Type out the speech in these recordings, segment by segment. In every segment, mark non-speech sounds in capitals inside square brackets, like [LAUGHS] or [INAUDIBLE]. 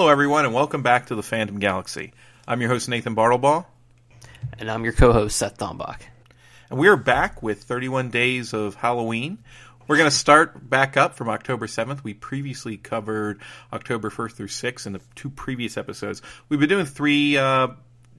Hello, everyone, and welcome back to the Phantom Galaxy. I'm your host, Nathan Bartlebaugh. And I'm your co host, Seth Dombach. And we are back with 31 Days of Halloween. We're going to start back up from October 7th. We previously covered October 1st through 6th in the two previous episodes. We've been doing three. Uh,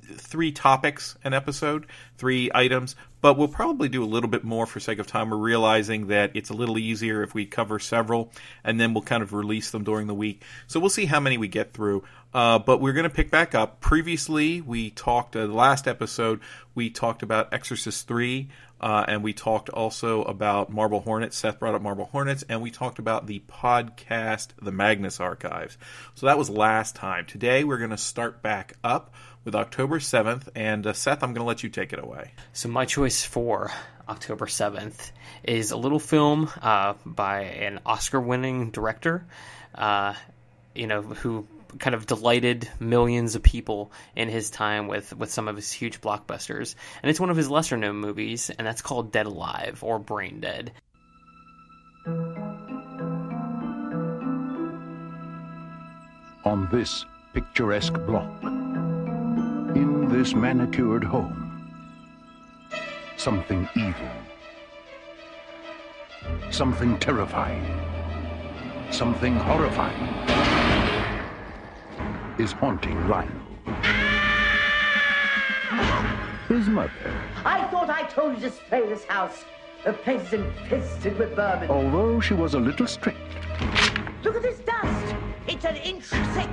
three topics an episode, three items, but we'll probably do a little bit more for sake of time. We're realizing that it's a little easier if we cover several, and then we'll kind of release them during the week. So we'll see how many we get through. Uh, but we're going to pick back up. Previously, we talked, uh, the last episode, we talked about Exorcist 3, uh, and we talked also about Marble Hornets. Seth brought up Marble Hornets, and we talked about the podcast, The Magnus Archives. So that was last time. Today, we're going to start back up with October 7th. And uh, Seth, I'm going to let you take it away. So, my choice for October 7th is a little film uh, by an Oscar winning director, uh, you know, who kind of delighted millions of people in his time with, with some of his huge blockbusters. And it's one of his lesser known movies, and that's called Dead Alive or Brain Dead. On this picturesque block, in this manicured home, something evil, something terrifying, something horrifying is haunting Lionel. His mother. I thought I told you to spray this house. The place is infested with vermin. Although she was a little strict. Look at this dust. It's an inch thick.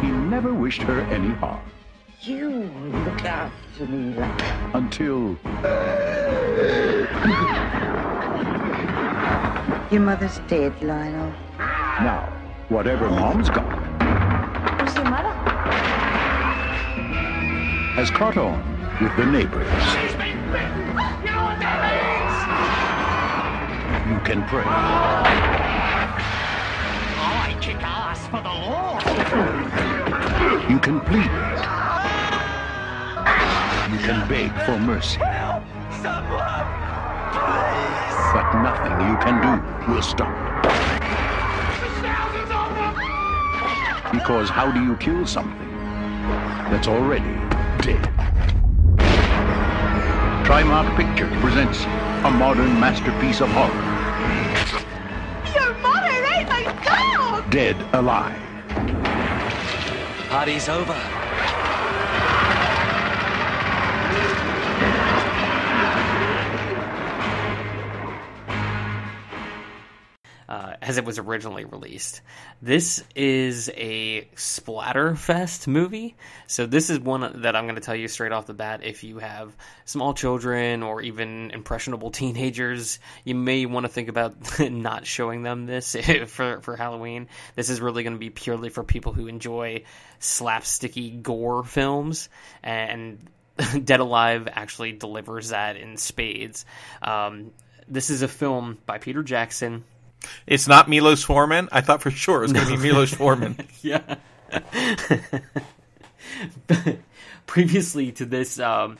He never wished her any harm. You look after me like... Until... Your mother's dead, Lionel. Now, whatever Mom's got... Who's your mother? Has caught on with the neighbors. She's been bitten! You know what that means? You can pray. I kick ass for the Lord! You can plead. You can beg for mercy. Help! Someone! Please! But nothing you can do will stop. Because how do you kill something that's already dead? Trimark Pictures presents a modern masterpiece of horror. Your mother ate my dog! Dead Alive. Party's over. As it was originally released. This is a splatterfest movie, so this is one that I'm going to tell you straight off the bat. If you have small children or even impressionable [LAUGHS] teenagers, you may want to think about [LAUGHS] not showing them this [LAUGHS] for for Halloween. This is really going to be purely for people who enjoy slapsticky gore films and. Dead Alive actually delivers that in spades. Um, this is a film by Peter Jackson, it's not Milos Forman. I thought for sure it was going to be Milos Forman. [LAUGHS] yeah. [LAUGHS] Previously to this, um,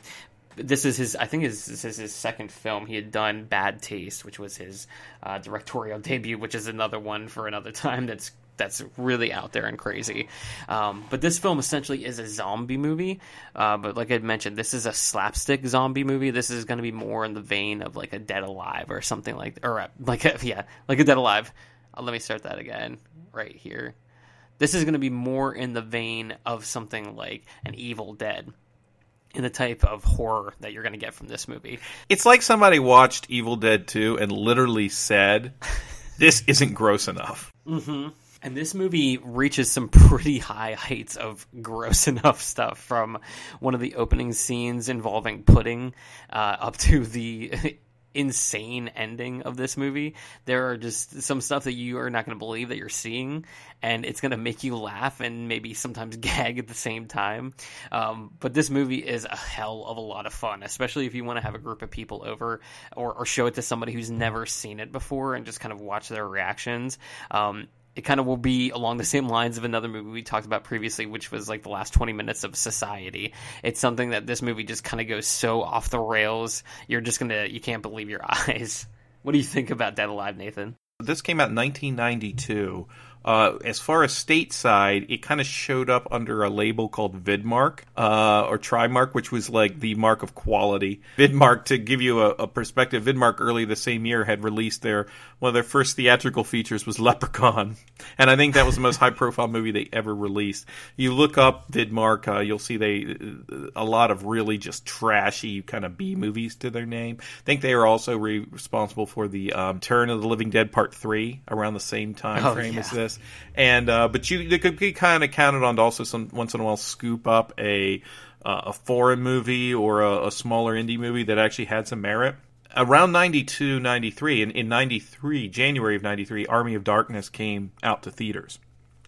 this is his. I think this is his second film. He had done Bad Taste, which was his uh, directorial debut, which is another one for another time. That's that's really out there and crazy. Um, but this film essentially is a zombie movie. Uh, but like I mentioned, this is a slapstick zombie movie. This is going to be more in the vein of like a Dead Alive or something like, or a, like a, [LAUGHS] yeah, like a Dead Alive. Uh, let me start that again right here. This is going to be more in the vein of something like an Evil Dead in the type of horror that you're going to get from this movie. It's like somebody watched Evil Dead 2 and literally said, [LAUGHS] "This isn't gross enough." Mm-hmm. And this movie reaches some [LAUGHS] pretty high heights of gross [LAUGHS] enough stuff from one of the opening scenes involving pudding uh, up to the [LAUGHS] insane ending of this movie. There are just some stuff that you are not going to believe that you're seeing, and it's going to make you laugh and maybe sometimes gag at the same time. Um, but this movie is a hell of a lot of fun, especially if you want to have a group of people over or, or show it to somebody who's never seen it before and just kind of watch their reactions. Um, it kind of will be along the same lines of another movie we talked about previously, which was like the last 20 minutes of Society. It's something that this movie just kind of goes so off the rails. You're just going to, you can't believe your [LAUGHS] eyes. What do you think about Dead Alive, Nathan? This came out in 1992. Uh, as far as stateside, it kind of showed up under a label called Vidmark uh, or Trimark, which was like the mark of quality. Vidmark, to give you a, a perspective, Vidmark early the same year had released their one of their first theatrical features was Leprechaun, and I think that was the most high profile movie they ever released. You look up Vidmark, uh, you'll see they a lot of really just trashy kind of B movies to their name. I think they are also re- responsible for the um, Turn of the Living Dead Part Three around the same time Oh, frame yeah. as this. And uh, but you they could be kind of counted on to also some once in a while scoop up a uh, a foreign movie or a, a smaller indie movie that actually had some merit. Around 92, 93, in, in 93, January of 93, Army of Darkness came out to theaters.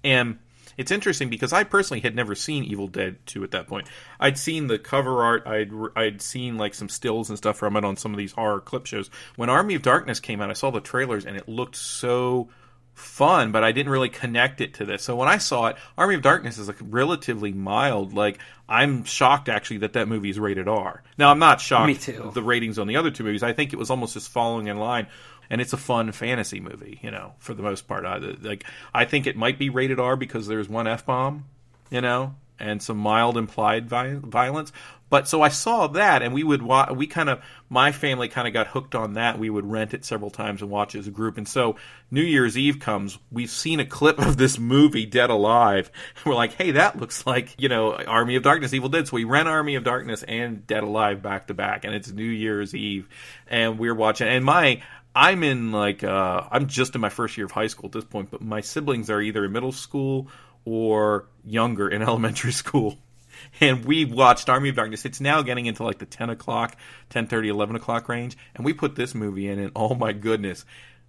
And it's interesting because I personally had never seen Evil Dead 2 at that point. I'd seen the cover art, I'd I'd seen like some stills and stuff from it on some of these horror clip shows. When Army of Darkness came out, I saw the trailers and it looked so fun, but I didn't really connect it to this. So when I saw it, Army of Darkness is a relatively mild. Like I'm shocked actually that that movie is rated R. Now I'm not shocked Me too. the ratings on the other two movies. I think it was almost just following in line. And it's a fun fantasy movie, you know, for the most part. I, like, I think it might be rated R because there's one f bomb, you know, and some mild implied violence. But so I saw that, and we would wa- we kind of my family kind of got hooked on that. We would rent it several times and watch it as a group. And so New Year's Eve comes, we've seen a clip of this movie, Dead Alive. And [LAUGHS] we're like, hey, that looks like you know Army of Darkness, Evil Dead. So we rent Army of Darkness and Dead Alive back to back, and it's New Year's Eve, and we're watching. And my I'm in like uh, I'm just in my first year of high school at this point, but my siblings are either in middle school or younger in [LAUGHS] elementary school. [LAUGHS] And we watched Army of Darkness. It's now getting into like the 10 o'clock, 10.30, 11 o'clock range. And we put this movie in, and [LAUGHS] oh my goodness.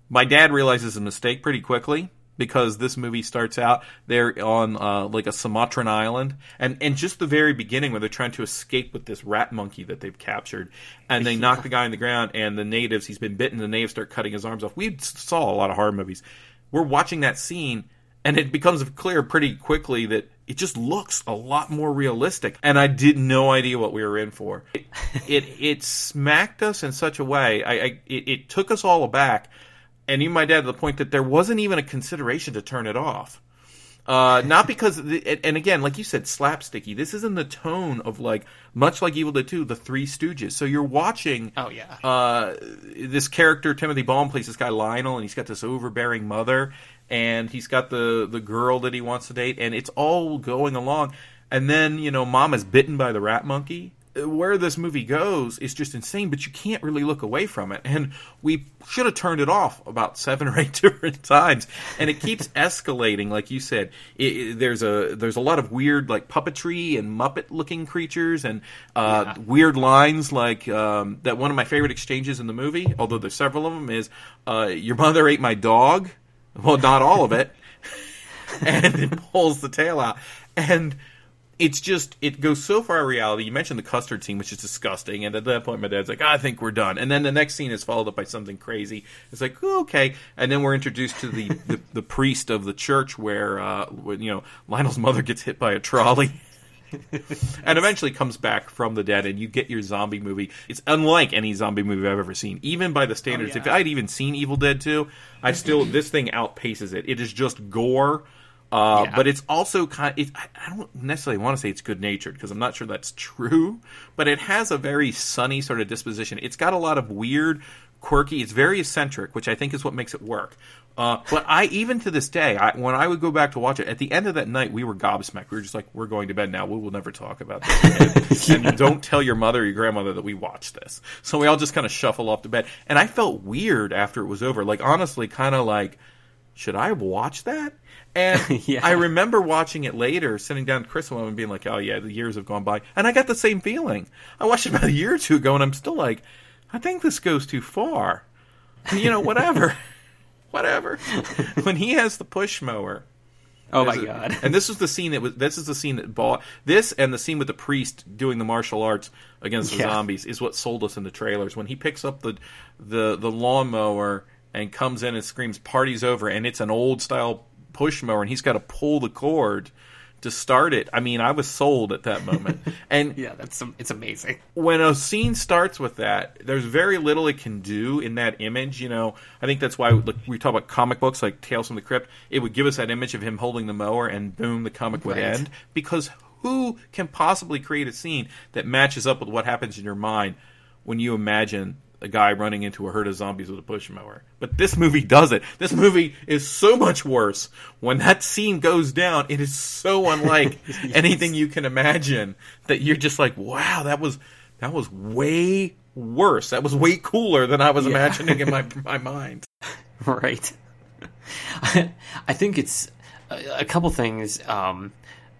My dad realizes a mistake pretty quickly because this movie starts out they're on uh, like a Sumatran island, and and just the very beginning where they're trying to escape with this rat monkey that they've captured, and they knock the guy on the ground, and the natives he's been bitten, the natives start cutting his arms off. We saw a lot of horror movies. We're watching that scene, and it becomes clear pretty quickly that it just looks a lot more realistic, and I did no idea what we were in for. It [LAUGHS] it, it smacked us in such a way. I, I it, it took us all aback and even my dad to the point that there wasn't even a consideration to turn it off. Uh, not because, the, and again, like you said, slapsticky. This is in the tone of like, much like Evil Dead 2, The Three Stooges. So you're watching, Oh, yeah. uh, this character Timothy Balme plays this guy Lionel, and he's got this overbearing mother, and he's got the the girl that he wants to date, and it's all going along. And then you know, mom is bitten by the rat monkey. Where this movie goes is just insane, but you can't really look away from it. And we should have turned it off about [LAUGHS] seven or eight different times, and it keeps [LAUGHS] escalating. Like you said, it, it- there's a there's a lot of weird like puppetry and Muppet looking creatures, and uh, Yeah. weird lines like um, that. One of my favorite exchanges in the movie, although there's several of them, is uh, "Your mother ate my dog." Well, not all of it, [LAUGHS] and it pulls the tail out, and it's just it goes so far reality. You mentioned the custard scene, which is disgusting, and at that point, my dad's like, "I think we're done." And then the next scene is followed up by something crazy. It's like, oh, okay, and then we're introduced to the the, the priest of the church, where uh, when, you know Lionel's mother gets hit by a trolley. [LAUGHS] [LAUGHS] and eventually comes back from the dead, and you get your zombie movie. It's unlike any zombie movie I've ever seen, even by the standards. Oh, yeah. If I'd even seen Evil Dead 2, I still [LAUGHS] this thing outpaces it. It is just gore, uh, Yeah. but it's also kind. It, I I don't necessarily want to say it's good natured because I'm not sure that's true, but it has a very sunny sort of disposition. It's got a lot of weird, quirky. It's very eccentric, which I think is what makes it work. Uh, but I even to this day, I, when I would go back to watch it, at the end of that night, we were gobsmacked. We were just like, "We're going to bed now. We will never talk about this." again." [LAUGHS] And don't tell your mother or your grandmother that we watched this. So we all just kind of shuffle off to bed, and I felt weird after it was over. Like honestly, kind of like, should I watch that? And [LAUGHS] Yeah. I remember watching it later, sitting down with Chris and and being like, "Oh yeah, the years have gone by," and I got the same feeling. I watched it [LAUGHS] about a year or two ago, and I'm still like, "I think this goes too far." You know, whatever, whatever. [LAUGHS] when he has the push mower, Oh my there's a- god. And this was the scene that was. This is the scene that bought this, and the scene with the priest doing the martial arts against the Yeah. zombies is what sold us in the trailers. When he picks up the the the lawnmower and comes in and screams "Party's over!" and it's an old style push mower, and he's got to pull the cord to start it, I mean, I was sold at that moment. [LAUGHS] And Yeah, that's it's amazing. when a scene starts with that, there's very little it can do in that image. You know, I think that's why like, we talk about comic books like Tales from the Crypt. It would give us that image of him holding the mower, and boom, the comic would Right. end. Because who can possibly create a scene that matches up with what happens in your mind when you imagine a guy running into a herd of zombies with a push mower? But this movie does it. This movie is so much worse. When that scene goes down, it is so [LAUGHS] unlike anything you can imagine that you're just like, wow, that was that was way worse. That was way cooler than I was imagining in my [LAUGHS] my mind. right. [LAUGHS] I think it's a, a couple things. Um,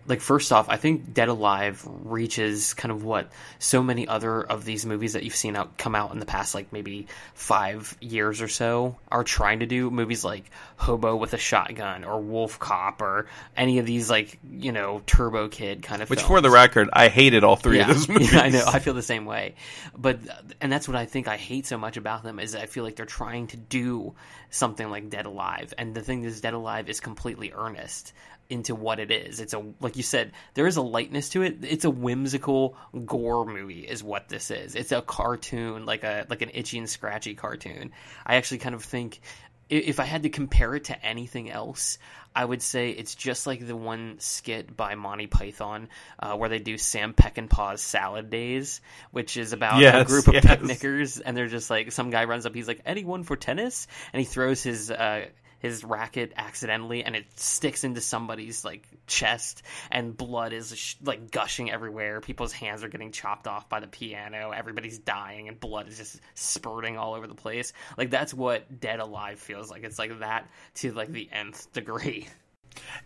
like first off, I think Dead Alive reaches kind of what so many other of these movies that you've seen out come out in the past, like maybe five years or so, are trying to do. Movies like Hobo with a Shotgun or Wolf Cop or any of these like you know Turbo Kid kind of. Which, films. for the record, I hated all three yeah. of those movies. [LAUGHS] Yeah, I know. I feel the same way. But and that's what I think I hate so much about them is I feel like they're trying to do something like Dead Alive, and the thing is, Dead Alive is completely earnest into what it is. It's a like you said, there is a lightness to it. It's a whimsical gore movie, is what this is. It's a cartoon, like a like an itchy and scratchy cartoon. I actually kind of think if I had to compare it to anything else, I would say it's just like the one skit by Monty Python uh, where they do Sam Peckinpah's Salad Days, which is about a group of yes. picnickers, and they're just like some guy runs up, he's like, "Anyone for tennis?" and he throws his. Uh, his racket accidentally and it sticks into somebody's like chest and blood is like gushing everywhere. People's hands are getting chopped off by the piano. Everybody's dying and blood is just spurting all over the place. Like that's what dead alive feels like. It's like that to like the nth degree [LAUGHS]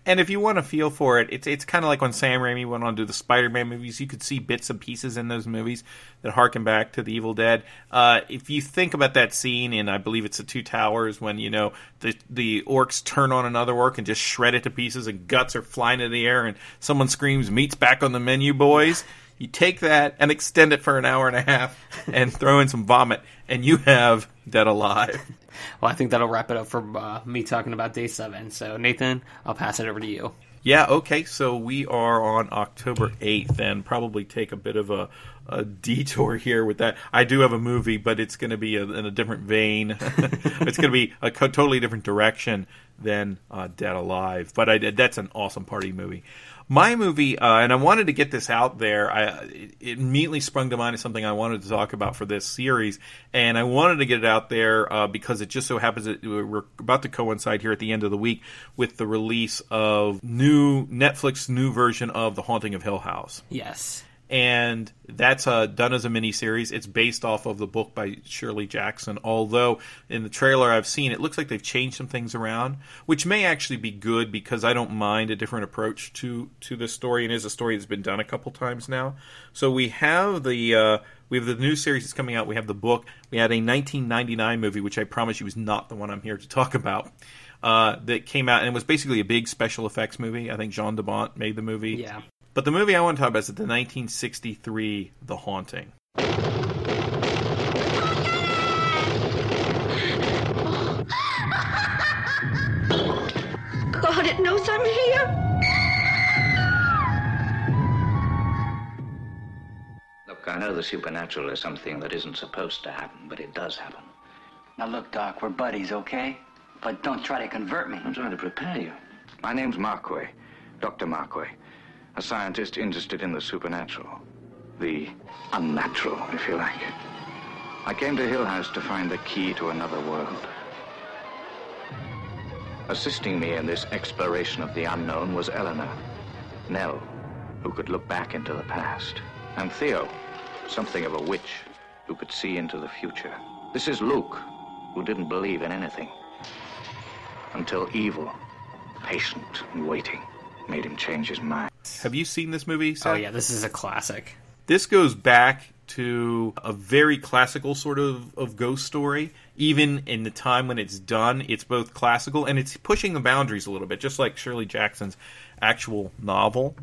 And if you want to feel for it, it's it's kind of like when Sam Raimi went on to the Spider-Man movies. You could see bits and pieces in those movies that harken back to the Evil Dead. Uh, if you think about that scene in, I believe it's the Two Towers, when you know the the orcs turn on another orc and just shred it to pieces, and guts are flying in the air, and someone screams, "Meat's back on the menu, boys." You take that and extend it for an hour and a half, and throw in some vomit, and you have Dead Alive. well i think that'll wrap it up for uh, me talking about day seven so nathan i'll pass it over to you Yeah, okay. So we are on October 8th and probably take a bit of a, a detour here with that. I do have a movie, but it's going to be a, in a different vein. [LAUGHS] it's going to be a co- totally different direction than uh, Dead Alive. But I, that's an awesome party movie. My movie, uh, and I wanted to get this out there. I it, immediately sprung to mind as something I wanted to talk about for this series, and I wanted to get it out there uh, because it just so happens that we're about to coincide here at the end of the week with the release of new Netflix new version of The Haunting of Hill House yes and that's uh, done as a miniseries. It's based off of the book by Shirley Jackson. Although in the trailer I've seen, it looks like they've changed some things around, which may actually be good because I don't mind a different approach to to this story, and is a story that's been done a couple times now. So we have the. Uh, we have the new series that's coming out. We have the book. We had a 1999 movie, which I promise you is not the one I'm here to talk about. Uh, that came out and it was basically a big special effects movie. I think Jan de Bont made the movie. yeah But the movie I want to talk about is the 1963 The Haunting. [LAUGHS] God, it knows I'm here. Look, I know the supernatural is something that isn't supposed to happen, but it does happen. Now look, Doc, we're buddies, okay? But don't try to convert me. I'm trying to prepare you. My name's Markway, Dr. Markway, a scientist interested in the supernatural. The unnatural, if you like. I came to Hill House to find the key to another world. Assisting me in this exploration of the unknown was Eleanor, Nell, who could look back into the past, and Theo, something of a witch who could see into the future. This is Luke, who didn't believe in anything until evil, patient and waiting, made him change his mind. Have you seen this movie? oh yeah this is a classic This goes back to a very classical sort of, of ghost story. Even in the time when it's done, it's both classical and it's pushing the boundaries a little bit, just like Shirley Jackson's actual novel.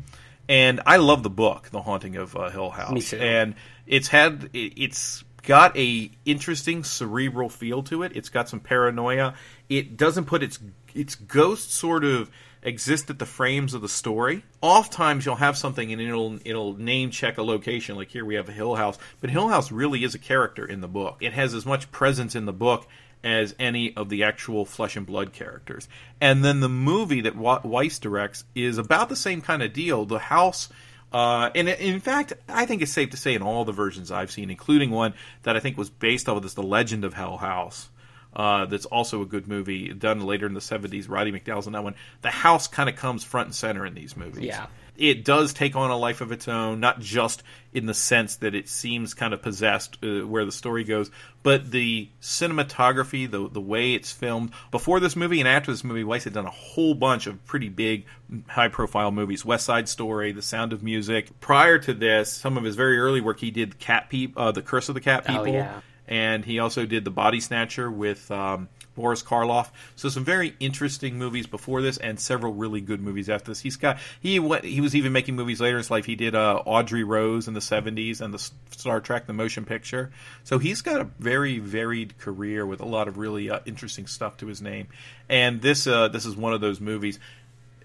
And I love the book, The Haunting of uh, Hill House. Me too. And it's had it, it's got a interesting cerebral feel to it. It's got some paranoia. It doesn't put its its ghost sort of exist at the frames of the story. Oftentimes you'll have something and it'll it'll name check a location. Like here we have a Hill House, but Hill House really is a character in the book. It has as much presence in the book as any of the actual flesh and blood characters. And then the movie that Wise directs is about the same kind of deal. The house. Uh, and in fact, I think it's safe to say in all the versions I've seen, including one that I think was based off of this, The Legend of Hell House, uh, that's also a good movie done later in the 70s. Roddy McDowall's in that one. The house kind of comes front and center in these movies. Yeah. It does take on a life of its own, not just in the sense that it seems kind of possessed uh, where the story goes, but the cinematography, the the way it's filmed. Before this movie and after this movie, Wise had done a whole bunch of pretty big, high profile movies West Side Story, The Sound of Music. Prior to this, some of his very early work, he did Cat Peep, uh, The Curse of the Cat People. Oh, yeah and he also did the Body Snatcher with um, Boris Karloff. So some very interesting movies before this, and several really good movies after this. He's got he went, he was even making movies later in his life. He did uh, Audrey Rose in the '70s and the Star Trek the motion picture. So he's got a very varied career with a lot of really uh, interesting stuff to his name. And this uh, this is one of those movies.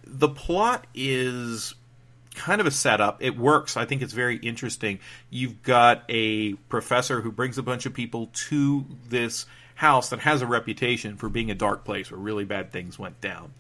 The plot is kind of a setup. It works. I think it's very interesting. You've got a professor who brings a bunch of people to this house that has a reputation for being a dark place where really bad things went down.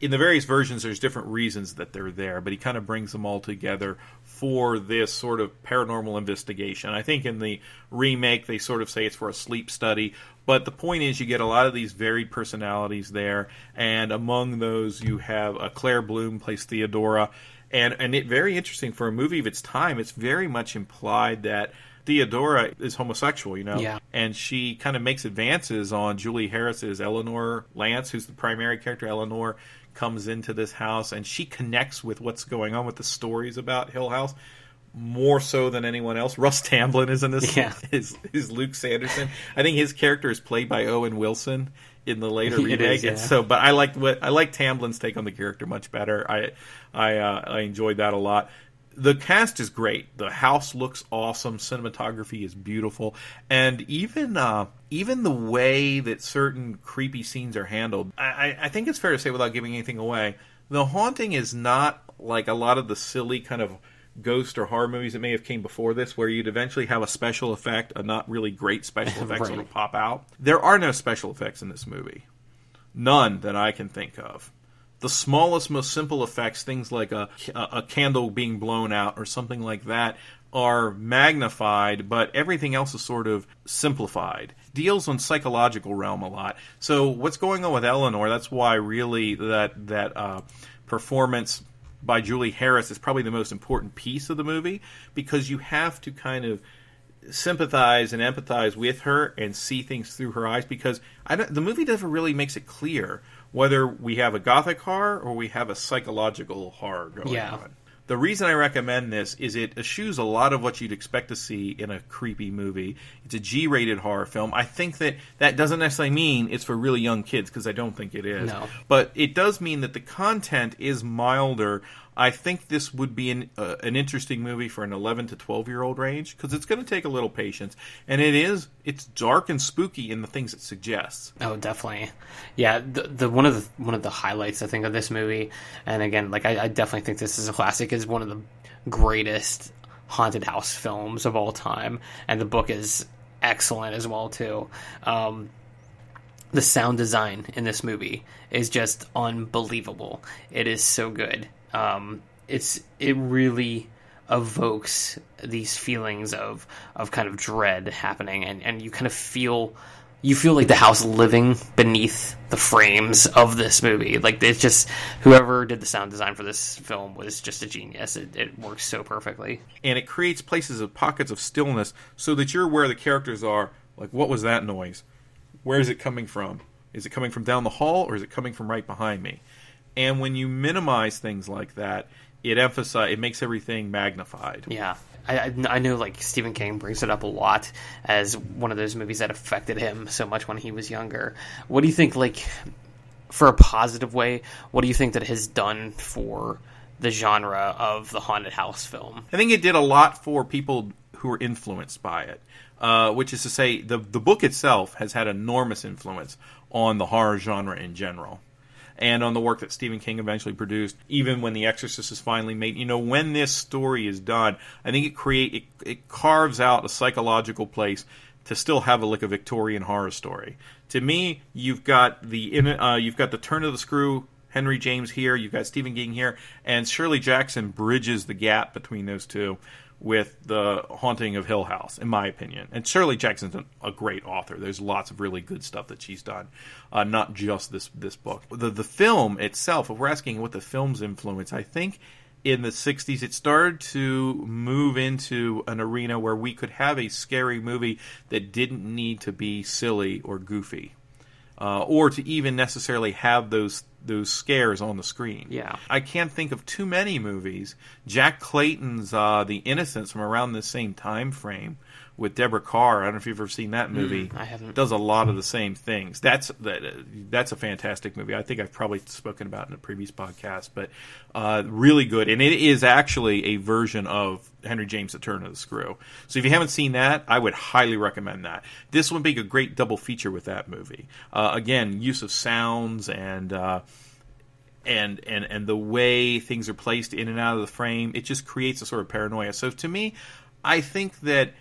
In the various versions, there's different reasons that they're there, but he kind of brings them all together for this sort of paranormal investigation. I think in the remake, they sort of say it's for a sleep study, but the point is, you get a lot of these varied personalities there, and among those, you have a Claire Bloom plays Theodora, and and it very interesting for a movie of its time. It's very much implied that Theodora is homosexual, you know, yeah. and she kind of makes advances on Julie Harris's Eleanor Lance, who's the primary character. Eleanor comes into this house and she connects with what's going on with the stories about Hill House more so than anyone else. Russ Tamblyn is in this. Yeah. [LAUGHS] Is is Luke Sanderson? I think his character is played by Owen Wilson in the later [LAUGHS] remake. Is, yeah. And so, but I like what I like Tamblyn's take on the character much better. I I uh, I enjoyed that a lot. The cast is great. The house looks awesome. Cinematography is beautiful, and even uh, even the way that certain creepy scenes are handled, I, I think it's fair to say without giving anything away, the haunting is not like a lot of the silly kind of ghost or horror movies that may have came before this, where you'd eventually have a special effect, a not really great special [LAUGHS] effects right. that'll pop out. There are no special effects in this movie, none that I can think of. The smallest, most simple effects, things like a, a candle being blown out or something like that, are magnified, but everything else is sort of simplified. Deals on psychological realm a lot. So what's going on with Eleanor? That's why really that that uh, performance by Julie Harris is probably the most important piece of the movie because you have to kind of sympathize and empathize with her and see things through her eyes because the movie never really makes it clear whether we have a gothic horror or we have a psychological horror going yeah. on. The reason I recommend this is it eschews a lot of what you'd expect to see in a creepy movie. It's a G-rated horror film. I think that that doesn't necessarily mean it's for really young kids because I don't think it is. No. But it does mean that the content is milder I think this would be an, uh, an interesting movie for an 11 to 12 year old range because it's going to take a little patience, and it is it's dark and spooky in the things it suggests. Oh, definitely, yeah. The, the one of the one of the highlights I think of this movie, and again, like I, I definitely think this is a classic, is one of the greatest haunted house films of all time, and the book is excellent as well too. Um, the sound design in this movie is just unbelievable. It is so good um, it's it really evokes these feelings of of kind of dread happening, and and you kind of feel you feel like the house living beneath the frames of this movie. Like it's just whoever did the sound design for this film was just a genius. It, it works so perfectly, and it creates places of pockets of stillness so that you're where the characters are. Like, what was that noise? Where is it coming from? Is it coming from down the hall or is it coming from right behind me? And when you minimize things like that, it emphasize it makes everything magnified. Yeah. I, I know like Stephen King brings it up a lot as one of those movies that affected him so much when he was younger. What do you think like for a positive way, what do you think that has done for the genre of the haunted house film? I think it did a lot for people who were influenced by it. Uh, which is to say, the the book itself has had enormous influence on the horror genre in general and on the work that Stephen King eventually produced. Even when The Exorcist is finally made, you know, when this story is done, I think it create it, it carves out a psychological place to still have a like a Victorian horror story. To me, you've got the uh, you've got the turn of the screw Henry James here, you've got Stephen King here, and Shirley Jackson bridges the gap between those two with the haunting of Hill House, in my opinion. And Shirley Jackson's a great author. There's lots of really good stuff that she's done, uh, not just this this book. The the film itself, if we're asking what the film's influence, I think in the 60s it started to move into an arena where we could have a scary movie that didn't need to be silly or goofy. Uh, or to even necessarily have those those scares on the screen. Yeah. I can't think of too many movies. Jack Clayton's uh, The Innocents from around the same time frame with Deborah Kerr. I don't know if you've ever seen that movie. Mm, I haven't. Does a lot of the same things. That's that, that's a fantastic movie. I think I've probably spoken about in a previous podcast, but uh, really good. And it is actually a version of Henry James: The Turn of the Screw. So if you haven't seen that, I would highly recommend that. This would be a great double feature with that movie. Uh, again, use of sounds and. Uh, and, and and the way things are placed in and out of the frame, it just creates a sort of paranoia. So to me, I think that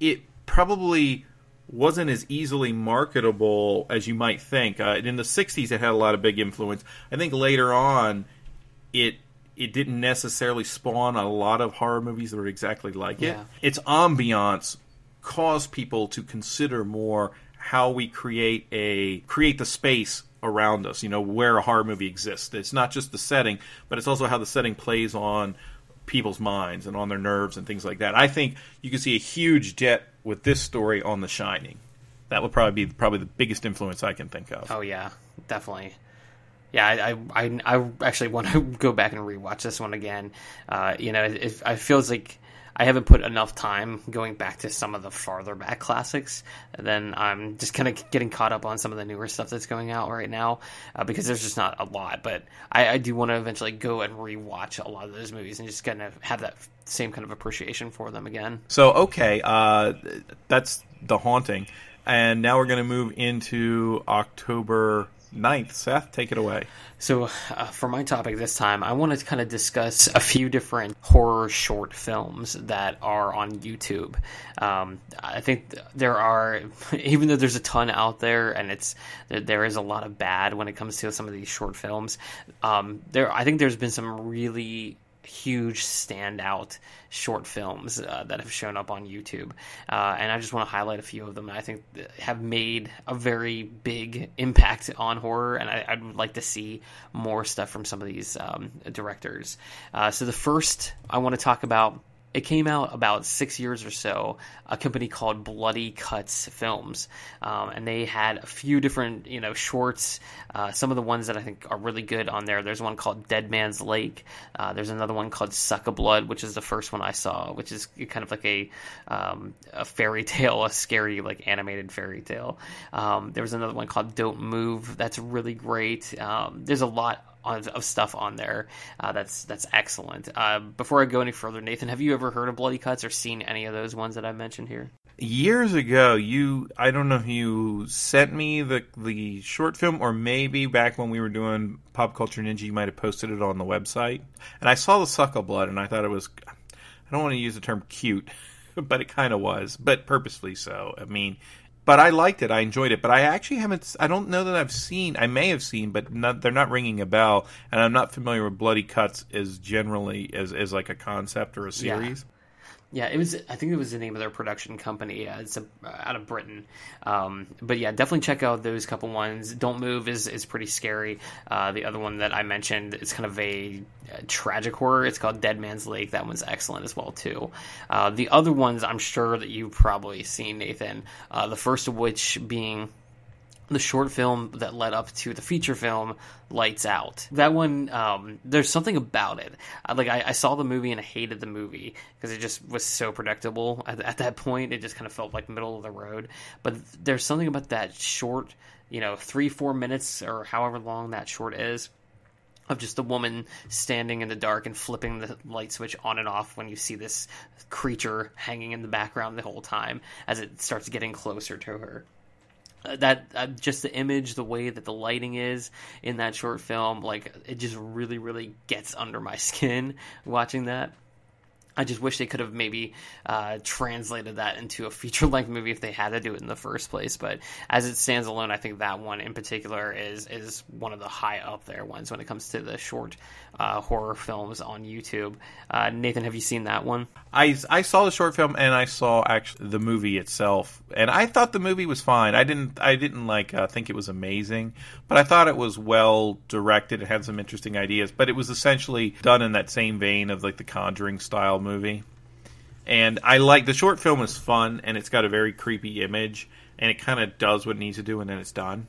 it probably wasn't as easily marketable as you might think. Uh, in the '60s, it had a lot of big influence. I think later on, it it didn't necessarily spawn a lot of horror movies that were exactly like it. Its ambiance caused people to consider more how we create a create the space around us. You know where a horror movie exists. It's not just the setting, but it's also how the setting plays on people's minds and on their nerves and things like that. I think you can see a huge jet with this story on The Shining. That would probably be probably the biggest influence I can think of. Oh yeah, definitely. Yeah, I I, I, actually [LAUGHS] want to go back and rewatch this one again. Uh, you know, it, it feels like I haven't put enough time going back to some of the farther back classics. Then I'm just kind of getting caught up on some of the newer stuff that's going out right now uh, because there's just not a lot. But I, I do want to eventually go and rewatch a lot of those movies and just kind of have that same kind of appreciation for them again. So okay, uh, that's the haunting, and now we're going to move into October 9th. Seth, take it away. So, uh, for my topic this time, I want to kind of discuss a few different horror short films that are on YouTube. Um, I think there are, [LAUGHS] even though there's a ton out there, and it's there is a lot of bad when it comes to some of these short films. Um, there, I think there's been some really huge standout short films uh, that have shown up on YouTube, uh, and I just want to highlight a few of them. that I think have made a very big impact on horror, and I, would like to see more stuff from some of these um, directors. Uh, so the first I want to talk about it came out about six years or so. A company called Bloody Cuts Films, um, and they had a few different, you know, shorts. Uh, some of the ones that I think are really good on there. There's one called Dead Man's Lake. Uh, there's another one called Suckablood, which is the first one I saw, which is kind of like a um, a fairy [LAUGHS] tale, a scary like animated fairy tale. Um, there was another one called Don't Move. That's really great. Um, there's a lot of, of stuff on there uh, that's that's excellent. Uh, before I go any further, Nathan, have you ever heard of Bloody Cuts or seen any of those ones that I mentioned here? Years ago, you I don't know if you sent me the the short film or maybe back when we were doing Pop Culture Ninja, you might have posted it on the website. And I saw the Suckablood, and I thought it was I don't want to use the term cute, [LAUGHS] but it kind of was, but purposely so. I mean, but I liked it. I enjoyed it. But I actually haven't. I don't know that I've seen. I may have seen, but not, they're not ringing a bell. And I'm not familiar with Bloody Cuts as generally as as like a concept or a series. Yeah. Yeah, it was. I think it was the name of their production company. Yeah, it's a, out of Britain. Um, but yeah, definitely check out those couple ones. Don't Move is is pretty scary. Uh, the other one that I mentioned is kind of a, a, tragic horror. It's called Dead Man's Lake. That one's excellent as well too. Uh, the other ones I'm sure that you've probably seen, Nathan. Uh, the first of which being the short film that led up to the feature film lights out. That one um, there's something about it. Like I, I, saw the movie and i hated the movie because it just was so predictable at, at, that point. It just kind of felt like middle of the road. But there's something about that short you know three four minutes or however long that short is of just a woman standing in the dark and flipping the light switch on and off when you see this creature hanging in the background the whole time as it starts getting closer to her that uh, just the image, the way that the lighting is in that short film, like it just really, really gets under my [LAUGHS] skin watching that. I just wish they could have maybe uh, translated that into a feature length movie if they had to do it in the first place. But as it stands alone, I think that one in particular is is one of the high up there ones when it comes to the short uh, horror films on YouTube. Uh, Nathan, have you seen that one? I, I saw the short film and I saw actually the movie itself, and I thought the movie was fine. I didn't I didn't like uh, think it was amazing, but I thought it was well directed. It had some interesting ideas, but it was essentially done in that same vein of like the Conjuring style movie. And I like the short film is fun and it's got a very creepy image and it kind of does what it needs to do and then it's done,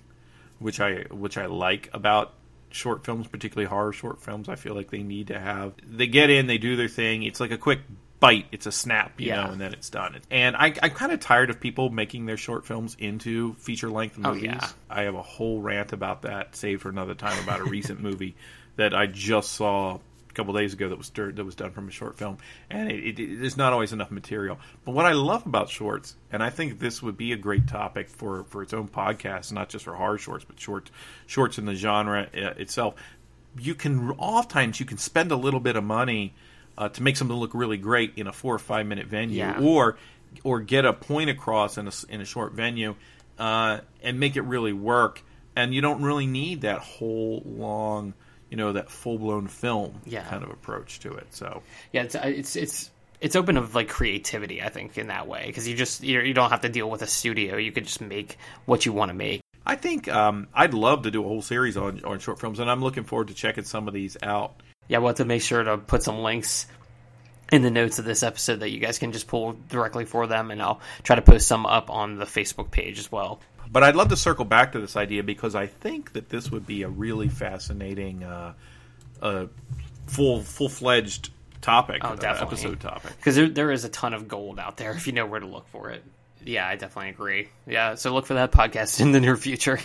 which I which I like about short films, particularly horror short films. I feel like they need to have they get in, they do their thing. It's like a quick bite, it's a snap, you Yeah. know, and then it's done. And I, I'm kind of tired of people making their short films into feature length Oh, movies. yeah. I have a whole rant about that, save for another time, about a recent [LAUGHS] movie that I just saw a couple days ago that was that was done from a short film, and it, it, there's not always enough material. But what I love about shorts, and I think this would be a great topic for for its own podcast, not just for horror shorts, but short shorts in the genre uh, itself. You can oftentimes you can spend a little bit of money uh, to make something look really great in a four or five minute venue, Yeah. or or get a point across in a in a short venue, uh, and make it really work. And you don't really need that whole long, you know, that full blown film Yeah. kind of approach to it. So Yeah, it's it's it's it's open of like creativity. I think in that way because you just you you don't have to deal with a studio. You could just make what you want to make. I think um, I'd love to do a whole series on on short films, and I'm looking forward to checking some of these out. Yeah, we'll have to make sure to put some links in the notes of this episode that you guys can just pull directly for them, and I'll try to post some up on the Facebook page as well. But I'd love to circle back to this idea because I think that this would be a really fascinating, uh, uh, full full fledged topic, Oh, uh, definitely. episode topic. because there, there is a ton of gold out there if you know where to look for it. Yeah, I definitely agree. Yeah, so look for that podcast [LAUGHS] in the near future.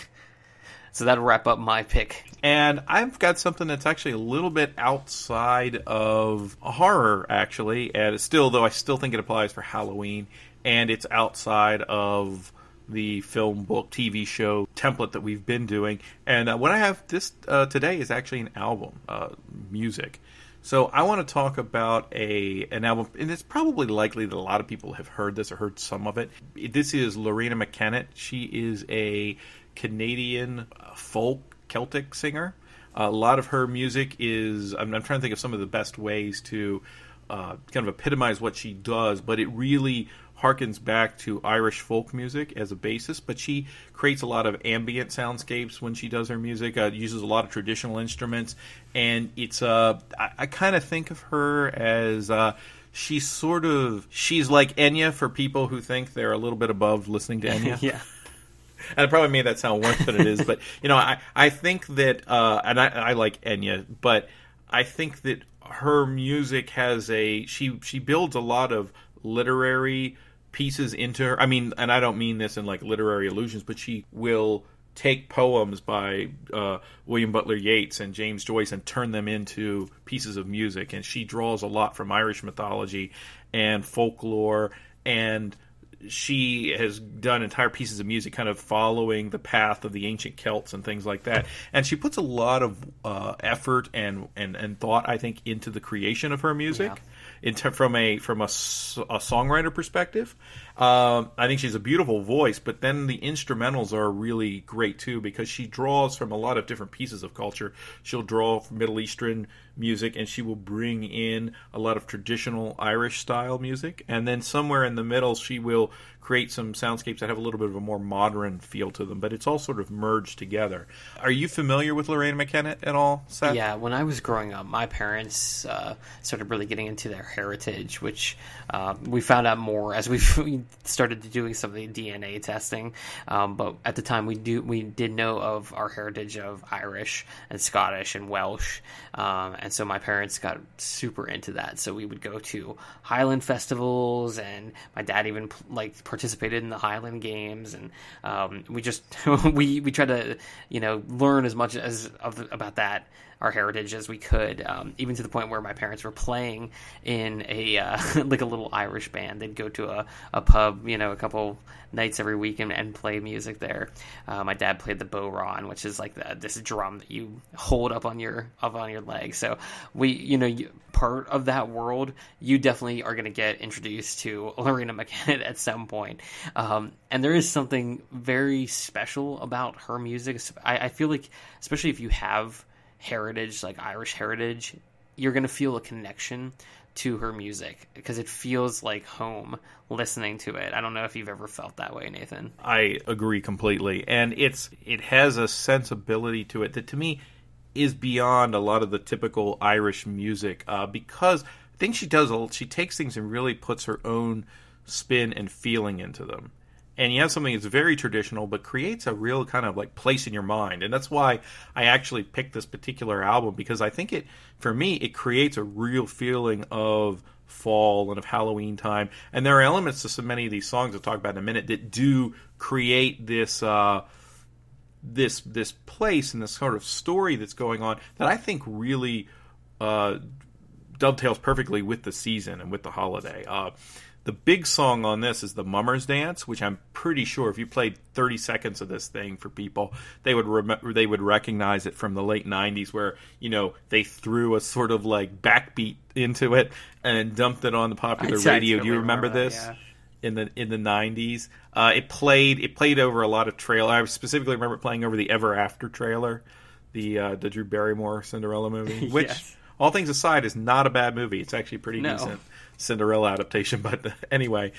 So that'll wrap up my pick. And I've got something that's actually a little bit outside of horror, actually. And it's still, though, I still think it applies for Halloween. And it's outside of the film, book, TV show template that we've been doing. And uh, what I have this uh, today is actually an album, uh, music. So I want to talk about a an album, and it's probably likely that a lot of people have heard this or heard some of it. This is Loreena McKennitt. She is a Canadian uh, folk Celtic singer. a lot of her music is. I'm, I'm trying to think of some of the best ways to uh, kind of epitomize what she does, but it really harkens back to Irish folk music as a basis. But she creates a lot of ambient soundscapes when she does her music. Uh, uses a lot of traditional instruments, and it's. Uh, I, I kind of think of her as. Uh, She's sort of she's like Enya for people who think they're a little bit above listening to [LAUGHS] Enya. Yeah. And it probably made that sound worse than it is, but you know, I I think that, uh, and I, I like Enya, but I think that her music has a she she builds a lot of literary pieces into her. I mean, and I don't mean this in like literary allusions, but she will take poems by uh, William Butler Yeats and James Joyce and turn them into pieces of music, and she draws a lot from Irish mythology and folklore and she has done entire pieces of music kind of following the path of the ancient Celts and things like that. And she puts a lot of uh, effort and, and, and thought, I think, into the creation of her music. Yeah. From a from a, a songwriter perspective, um, I think she's a beautiful voice. But then the instrumentals are really great too because she draws from a lot of different pieces of culture. She'll draw from Middle Eastern music, and she will bring in a lot of traditional Irish style music. And then somewhere in the middle, she will create some soundscapes that have a little bit of a more modern feel to them. But it's all sort of merged together. Are you familiar with Lorraine McKennitt at all, Seth? Yeah, when I was growing up, my parents uh, started really getting into their heritage, which uh, we found out more as we we [LAUGHS] started doing some of the DNA testing. Um, but at the time, we do we did know of our heritage of Irish and Scottish and Welsh, um, and so my parents got super into that. So we would go to Highland festivals, and my dad even like participated in the Highland games, and um, we just [LAUGHS] we we tried to you know learn as much as of about that our heritage as we could, um, even to the point where my parents were playing in a uh, [LAUGHS] like a little Irish band. They'd go to a, a pub, you know, a couple nights every week and, and play music there. Uh, my dad played the bodhrán, which is like the, this drum that you hold up on your up on your leg. So we, you know, you, part of that world, you definitely are going to get introduced to [LAUGHS] Loreena McKennitt at some point. Um, and there is something very special about her music. I, I feel like, especially if you have heritage, like Irish heritage, you're going to feel a connection to her music because it feels like home listening to it. I don't know if you've ever felt that way, Nathan. I agree completely, and it's it has a sensibility to it that to me is beyond a lot of the typical Irish music uh, because I think she does. She takes things and really puts her own spin and feeling into them. And you have something that's very traditional, but creates a real kind of like place in your mind. And that's why I actually picked this particular album because I think it, for me, it creates a real feeling of fall and of Halloween time. And there are elements to so many of these songs I'll talk about in a minute that do create this. Uh, this this place and this sort of story that's going on that I think really uh, dovetails perfectly with the season and with the holiday. Uh, the big song on this is the Mummers Dance, which I'm pretty sure if you played 30 seconds of this thing for people, they would rem- they would recognize it from the late 90s, where you know they threw a sort of like backbeat into it and dumped it on the popular radio. Do you remember remember that, this? yeah. In the in the nineties. Uh, it played it played over a lot of trailer. I specifically remember playing over the Ever After trailer, the uh, the Drew Barrymore Cinderella movie, [LAUGHS] which Yes. all things aside is not a bad movie. It's actually a pretty No. decent Cinderella adaptation. [LAUGHS] But anyway,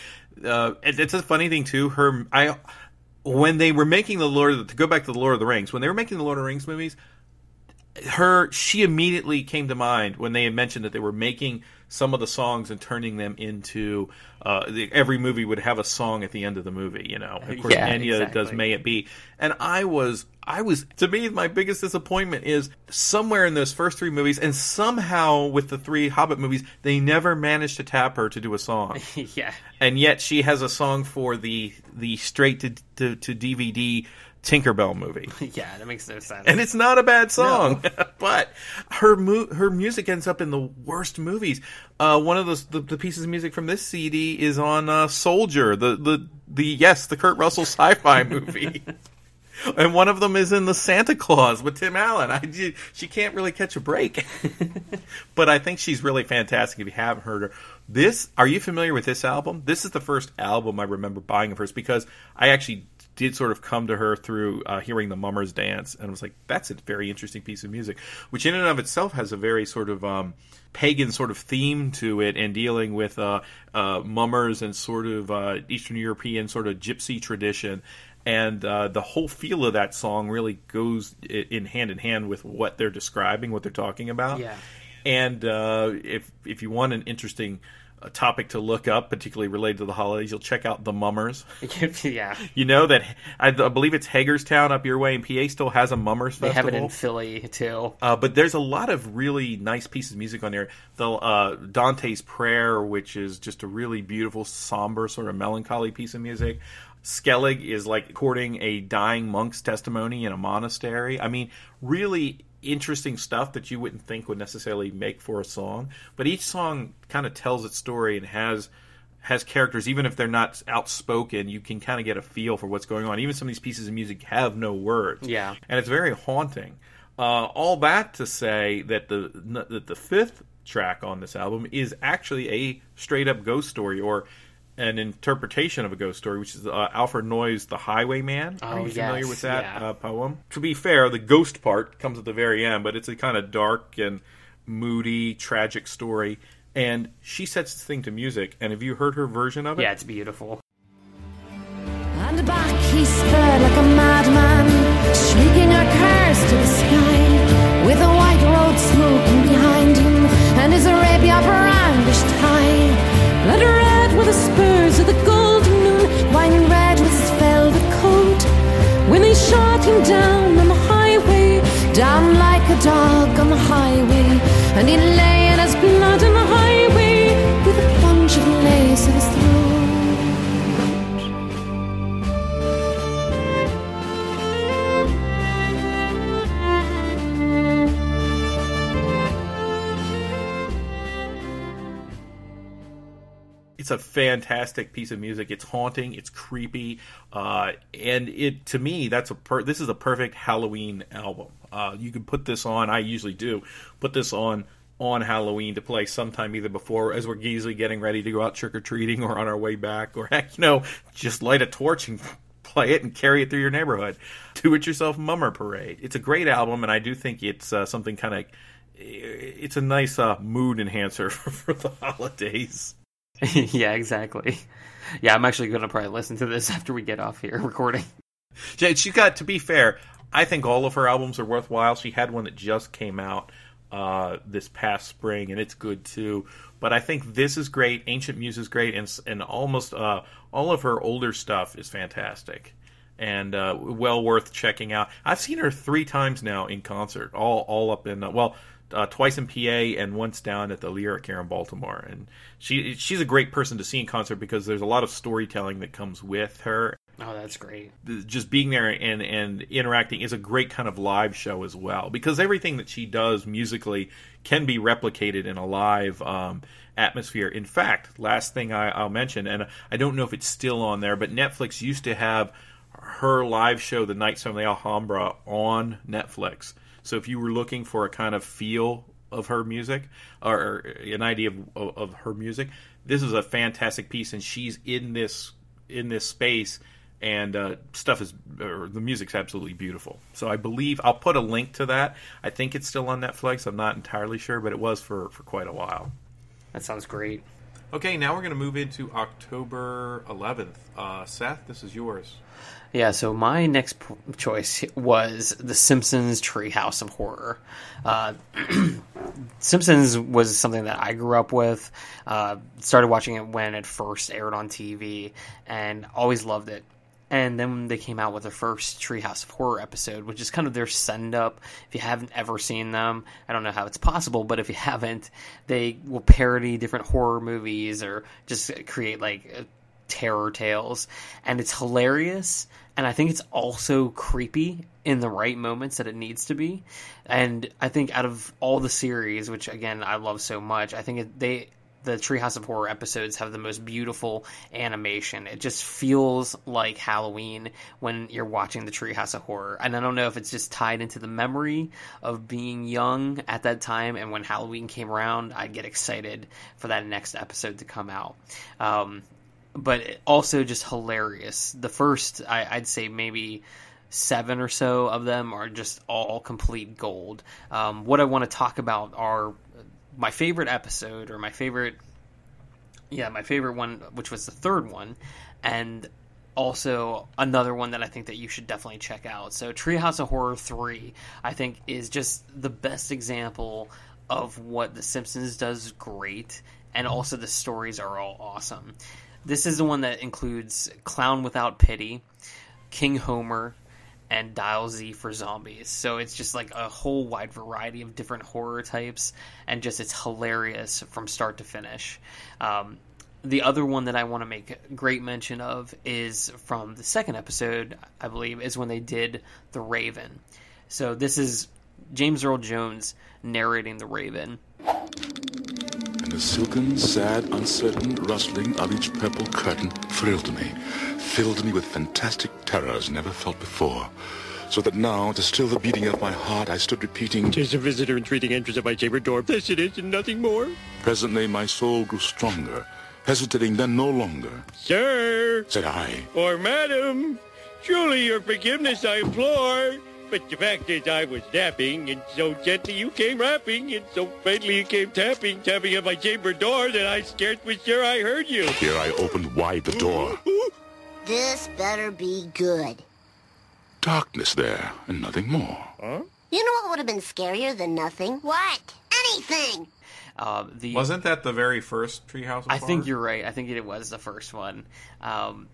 uh, it, it's a funny thing too. Her I when they were making the Lord of to go back to the Lord of the Rings when they were making the Lord of the Rings movies, her she immediately came to mind when they had mentioned that they were making some of the songs and turning them into uh, the, every movie would have a song at the end of the movie. You know, of course, Yeah, Enya does "May It Be," and I was I was to me my biggest disappointment is somewhere in those first three movies, and somehow with the three Hobbit movies, they never managed to tap her to do a song [LAUGHS] yeah. and yet she has a song for the the straight to to, to DVD Tinkerbell movie. [LAUGHS] Yeah, that makes no sense. And it's not a bad song, [LAUGHS] but her mu- her music ends up in the worst movies. Uh, one of those the, the pieces of music from this CD is on uh, Soldier, the the the yes, the Kurt Russell [LAUGHS] sci-fi movie. And one of them is in the Santa Claus with Tim Allen. I, she can't really catch a break, but I think she's really fantastic. If you haven't heard her, this are you familiar with this album? This is the first album I remember buying of hers because I actually did sort of come to her through uh, hearing the Mummers dance, and I was like, "That's a very interesting piece of music," which in and of itself has a very sort of um, pagan sort of theme to it, and dealing with uh, uh, mummers and sort of uh, Eastern European sort of gypsy tradition. And uh, the whole feel of that song really goes in hand in hand with what they're describing, what they're talking about. Yeah. And uh, if if you want an interesting uh, topic to look up, particularly related to the holidays, you'll check out the Mummers. [LAUGHS] yeah. You know that I, I believe it's Hagerstown up your way, and PA still has a Mummers They have it in Philly too. Uh, but there's a lot of really nice pieces of music on there. The uh, Dante's Prayer, which is just a really beautiful, somber, sort of melancholy piece of music. Skellig is like recording a dying monk's testimony in a monastery. I mean, really interesting stuff that you wouldn't think would necessarily make for a song. But each song kind of tells its story and has has characters, even if they're not outspoken, you can kind of get a feel for what's going on. Even some of these pieces of music have no words. Yeah. And it's very haunting. Uh, all that to say that the that the fifth track on this album is actually a straight up ghost story or an interpretation of a ghost story, which is uh, Alfred Noyes' "The Highwayman." Are Oh, you familiar with that yeah. uh, poem? To be fair, the ghost part comes at the very end, but it's a kind of dark and moody, tragic story. And she sets this thing to music. And have you heard her version of it? Yeah, it's beautiful. And back he sped like a madman, shrieking a curse to the sky, with a white road smoking behind him, and his rapier brandished high. Blood red with the spurs of the golden moon, wine red with his velvet coat. When they shot him down on the highway, down like a dog on the highway, and he lay it's a fantastic piece of music. It's haunting. It's creepy, uh, and it to me that's a per- this is a perfect Halloween album. Uh, you can put this on. I usually do put this on on Halloween to play sometime either before as we're easily getting ready to go out trick or treating or on our way back, or [LAUGHS] heck, you know, just light a torch and [LAUGHS] play it and carry it through your neighborhood. Do it yourself, Mummer Parade. It's a great album, and I do think it's uh, something kind of. It's a nice uh, mood enhancer for, [LAUGHS] for the holidays. [LAUGHS] yeah, exactly. Yeah, I'm actually going to probably listen to this [LAUGHS] after we get off here recording. She got to be fair. I think all of her albums are worthwhile. She had one that just came out uh, this past spring, and it's good too. But I think this is great. Ancient Muse is great, and and almost uh, all of her older stuff is fantastic and uh, well worth checking out. I've seen her three times now in concert, all all up in uh, well. Uh, twice in PA and once down at the Lyric here in Baltimore, and she she's a great person to see in concert because there's a lot of storytelling that comes with her, Oh, that's great. just being there and and interacting is a great kind of live show as well because everything that she does musically can be replicated in a live um, atmosphere. In fact, last thing I, I'll mention, and I don't know if it's still on there, but Netflix used to have her live show, The Nights from the Alhambra, on Netflix. So if you were looking for a kind of feel of her music or, or an idea of, of, of her music, this is a fantastic piece, and she's in this in this space and uh, stuff is or the music's absolutely beautiful. So I believe I'll put a link to that. I think it's still on Netflix. I'm not entirely sure, but it was for for quite a while. That sounds great. Okay, now we're going to move into October 11th. Uh, Seth, this is yours. Yeah, so my next p- choice was The Simpsons Treehouse of Horror. Uh, [CLEARS THROAT] Simpsons was something that I grew up with. Uh, started watching it when it first aired on TV, and always loved it. And then they came out with their first Treehouse of Horror episode, which is kind of their send up. If you haven't ever seen them, I don't know how it's possible, but if you haven't, they will parody different horror movies or just create like terror tales. And it's hilarious. And I think it's also creepy in the right moments that it needs to be. And I think out of all the series, which again I love so much, I think they the Treehouse of Horror episodes have the most beautiful animation. It just feels like Halloween when you're watching the Treehouse of Horror. And I don't know if it's just tied into the memory of being young at that time, and when Halloween came around, I'd get excited for that next episode to come out. Um, but also just hilarious. The first, I, I'd say maybe seven or so of them are just all complete gold. Um, what I want to talk about are my favorite episode or my favorite yeah my favorite one which was the third one and also another one that i think that you should definitely check out so treehouse of horror 3 i think is just the best example of what the simpsons does great and also the stories are all awesome this is the one that includes clown without pity king homer and Dial Z for zombies. So it's just like a whole wide variety of different horror types, and just it's hilarious from start to finish. Um, the other one that I want to make great mention of is from the second episode, I believe, is when they did The Raven. So this is James Earl Jones narrating The Raven. The silken, sad, uncertain rustling of each purple curtain thrilled me, filled me with fantastic terrors never felt before. So that now, to still the beating of my heart, I stood repeating, Tis a visitor entreating entrance at my chamber door. This it is, and nothing more. Presently, my soul grew stronger, hesitating then no longer. Sir, Said I, or madam, truly your forgiveness I implore. But the fact is, I was napping, and so gently you came rapping, and so faintly you came tapping, tapping at my chamber door that I scarce was sure I heard you. here I opened wide the door. This better be good. Darkness there, and nothing more. Huh? You know what would have been scarier than nothing? What? Anything! Uh, the Wasn't that the very first Treehouse? Of I think you're right. I think it was the first one. Um,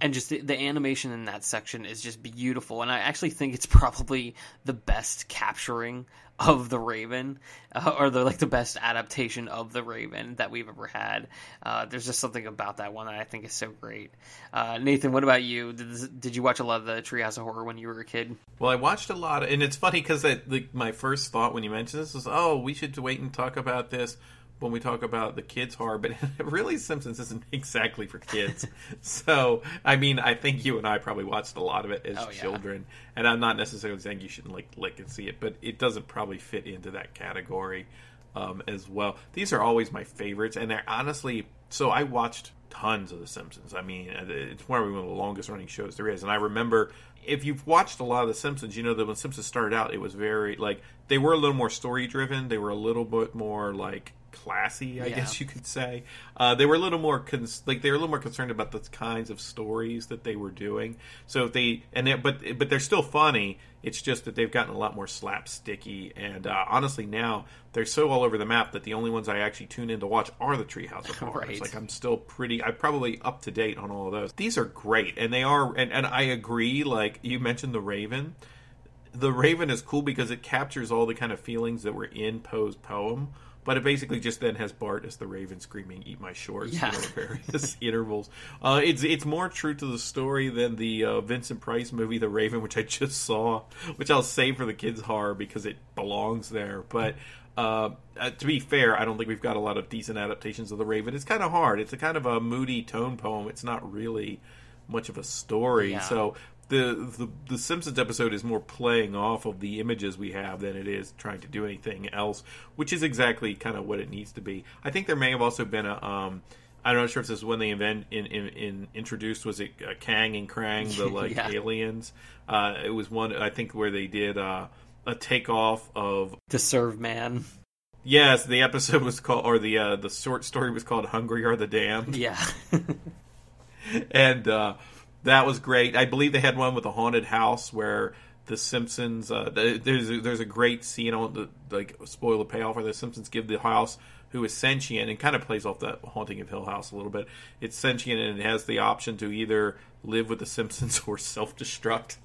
and just the, the animation in that section is just beautiful. And I actually think it's [LAUGHS] probably the best capturing of the Raven, uh, or the like the best adaptation of the Raven that we've ever had. Uh, there's just something about that one that I think is so great. Uh, Nathan, what about you? Did, did you watch a lot of the Treehouse of Horror when you were a kid? Well, I watched a lot, and it's funny because like, my first thought when you mentioned this was, oh, we should wait and talk about this when we talk about the kids horror, but [LAUGHS] really Simpsons isn't [LAUGHS] exactly for kids. [LAUGHS] so, I mean, I think you and I probably watched a lot of it as Oh, yeah. children, and I'm not necessarily saying you shouldn't like lick and see it, but it doesn't probably fit into that category um, as well. These are always my favorites, and they're honestly so I watched tons of The Simpsons. I mean, it's probably one of the longest running shows there is, and I remember if you've watched a lot of The Simpsons, you know that when Simpsons started out, it was very like they were a little more story driven. They were a little bit more like classy, I Yeah. guess you could say. Uh, they were a little more cons- like they were a little more concerned about the kinds of stories that they were doing. So if they and they, but but they're still funny. It's just that they've gotten a lot more slapsticky, and uh, honestly, now they're so all over the map that the only ones I actually tune in to watch are the Treehouse of [LAUGHS] Horrors. Right. Like I'm still pretty, I'm probably up to date on all of those. These are great, and they are, and, and I agree. Like you mentioned, the Raven. The Raven is cool because it captures all the kind of feelings that were in Poe's poem, but it basically just then has Bart as the Raven screaming, "Eat my shorts!" Yeah. You know, at various [LAUGHS] intervals. Uh, it's it's more true to the story than the uh, Vincent Price movie, The Raven, which I just saw, which I'll save for the kids' horror because it belongs there. But uh, uh, to be fair, I don't think we've got a lot of decent adaptations of The Raven. It's kind of hard. It's a kind of a moody tone poem. It's not really much of a story. Yeah. So the, the the Simpsons episode is more playing off of the images we have than it is trying to do anything else, which is exactly kind of what it needs to be. I think there may have also been a. Um, I'm not sure if this is when they invent in, in, in introduced was it uh, Kang and Krang the [LAUGHS] like Yeah. aliens. Uh, it was one I think where they did uh, a takeoff of To serve man. yes the episode was called or the uh, the short story was called Hungry Are the Damned Yeah. [LAUGHS] and uh, that was great. I believe they had one with a haunted house where the Simpsons. Uh, there's a, there's a great scene. I won't like spoil the payoff where the Simpsons give the house who is sentient and kind of plays off that haunting of Hill House a little bit. It's sentient and it has the option to either live with the Simpsons [LAUGHS] or self destruct.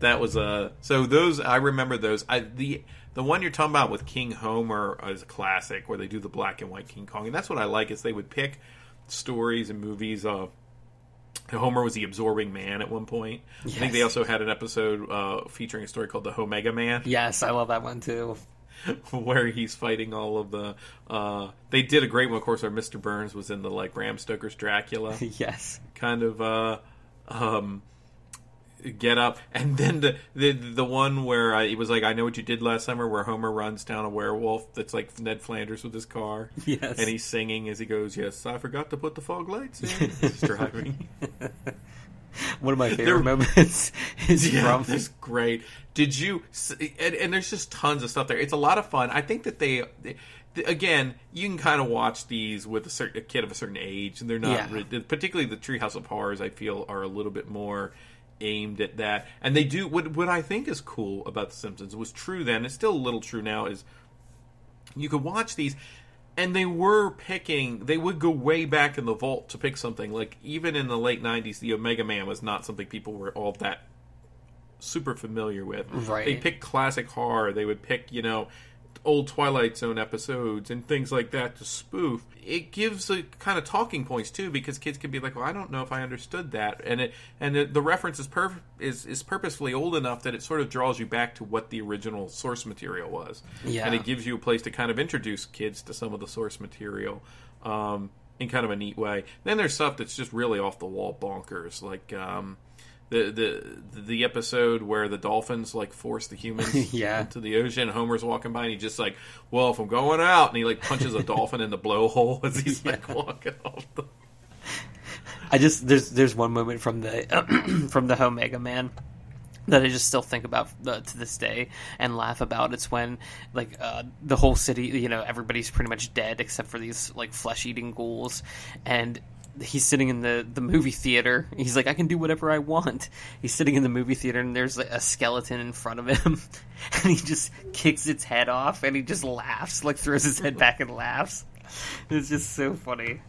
that was uh so those I remember those. I the the one you're talking about with King Homer is a classic where they do the black and white King Kong, and that's what I like is they would pick stories and movies. Uh, Homer was the absorbing man at one point. I think they also had an episode uh, featuring a story called the Omega Man, yes, I love that one too. [LAUGHS] where he's fighting all of the. Uh, they did a great one, of course. Our Mr. Burns was in the like Bram Stoker's Dracula. [LAUGHS] yes. kind of uh um get up [LAUGHS] and then the the, the one where I, it was like i know what you did last summer where homer runs down a werewolf that's like ned flanders with his car Yes. and he's singing as he goes yes i forgot to put the fog lights in [LAUGHS] he's driving [LAUGHS] One of my favorite There- moments is yeah, from this great. Did you? And, and there's just tons of stuff there. It's a lot of fun. I think that they, they again, you can kind of watch these with a certain a kid of a certain age, and they're not Yeah. particularly the Treehouse of Horrors. I feel are a little bit more aimed at that, and they do what what I think is cool about The Simpsons was true then. It's still a little true now. Is you could watch these and they were picking they would go way back in the vault to pick something like even in the late 90s the omega man was not something people were all that super familiar with Right. they picked classic horror they would pick you know old twilight zone episodes and things like that to spoof it gives a kind of talking points too because kids can be like well i don't know if i understood that and it and it, the reference is perf- is is purposefully old enough that it sort of draws you back to what the original source material was Yeah. and it gives you a place to kind of introduce kids to some of the source material um, in kind of a neat way. Then there's stuff that's just really off the wall bonkers, like um, the the the episode where the dolphins like force the humans [LAUGHS] Yeah. into the ocean. Homer's walking by and he just like, well, if I'm going out, and he like punches a dolphin in the blowhole as he's [LAUGHS] like walking off the. I just there's there's one moment from the [CLEARS THROAT] from the Omega Man that I just still think about uh, to this day and laugh about. It's when like uh, the whole city, you know, everybody's pretty much dead except for these like flesh eating ghouls, and he's sitting in the the movie theater. He's like, I can do whatever I want. He's sitting in the movie theater, and there's like, a skeleton in front of him, [LAUGHS] and he just kicks its head off, and he just laughs, like throws his head back and laughs. It's just so funny.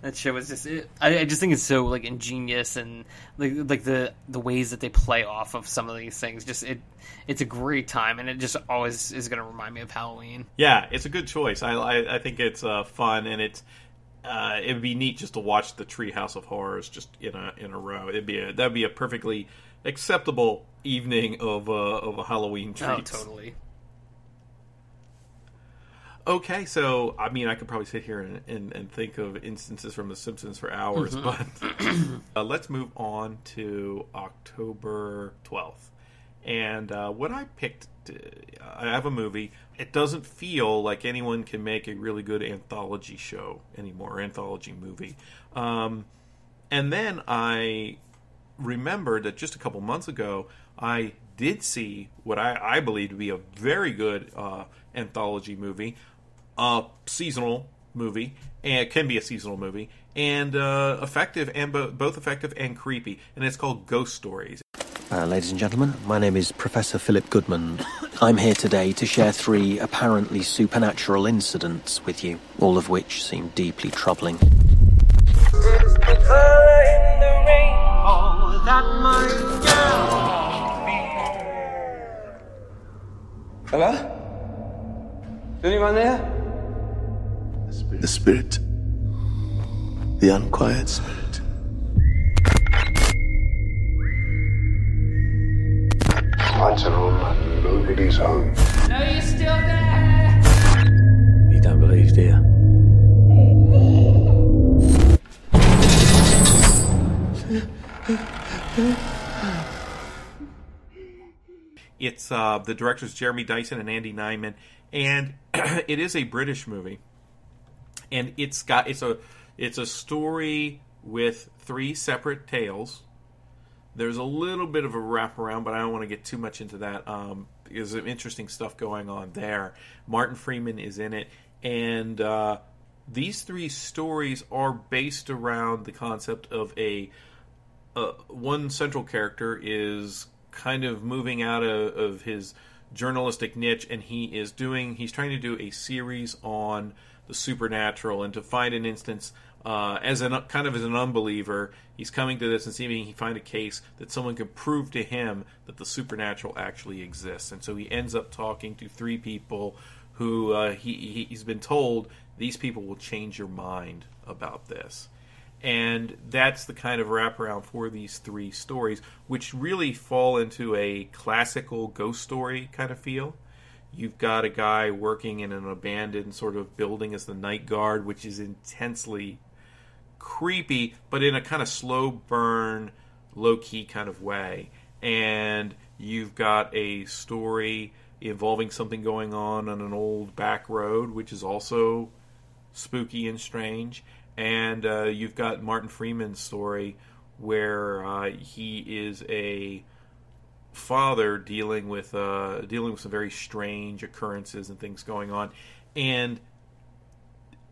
That show is just it, I, I just think it's so like ingenious and like like the the ways that they play off of some of these things. Just it it's a great time and it just always is going to remind me of Halloween. Yeah, it's a good choice. I I, I think it's uh, fun and it's. Uh, it'd be neat just to watch the Treehouse of Horrors just in a in a row. It'd be a, that'd be a perfectly acceptable evening of uh, of a Halloween treat. Oh, totally. Okay, so I mean, I could probably sit here and, and, and think of instances from The Simpsons for hours, Mhm. but [CLEARS THROAT] uh, let's move on to October 12th. And uh, what I picked, I have a movie. It doesn't feel like anyone can make a really good anthology show anymore, anthology movie. Um, and then I remembered that just a couple months ago, I did see what I, I believe to be a very good uh, anthology movie, a seasonal movie, and it can be a seasonal movie, and uh, effective and bo- both effective and creepy, and it's called Ghost Stories. Uh, ladies and gentlemen, my name is Professor Philip Goodman. I'm here today to share three apparently supernatural incidents with you, all of which seem deeply troubling. Hello? Is anyone there? The spirit. The unquiet spirit. Lights are on and nobody's home. No, you're still there. You don't believe, do you? It's uh, the directors Jeremy Dyson and Andy Nyman, and [CLEARS THROAT] it is a British movie, and it's got it's a it's a story with three separate tales. There's a little bit of a wraparound, but I don't want to get too much into that. Um, there's some interesting stuff going on there. Martin Freeman is in it, and uh, these three stories are based around the concept of a uh, one central character is kind of moving out of, of his journalistic niche and he is doing he's trying to do a series on the supernatural and to find an instance uh, as an kind of as an unbeliever he's coming to this and seeing he find a case that someone can prove to him that the supernatural actually exists and so he ends up talking to three people who uh, he he's been told these people will change your mind about this and that's the kind of wraparound for these three stories, which really fall into a classical ghost story kind of feel. You've got a guy working in an abandoned sort of building as the night guard, which is intensely creepy, but in a kind of slow burn, low key kind of way. And you've got a story involving something going on on an old back road, which is also spooky and strange. And uh, you've got Martin Freeman's story where uh, he is a father dealing with uh, dealing with some very strange occurrences and things going on, and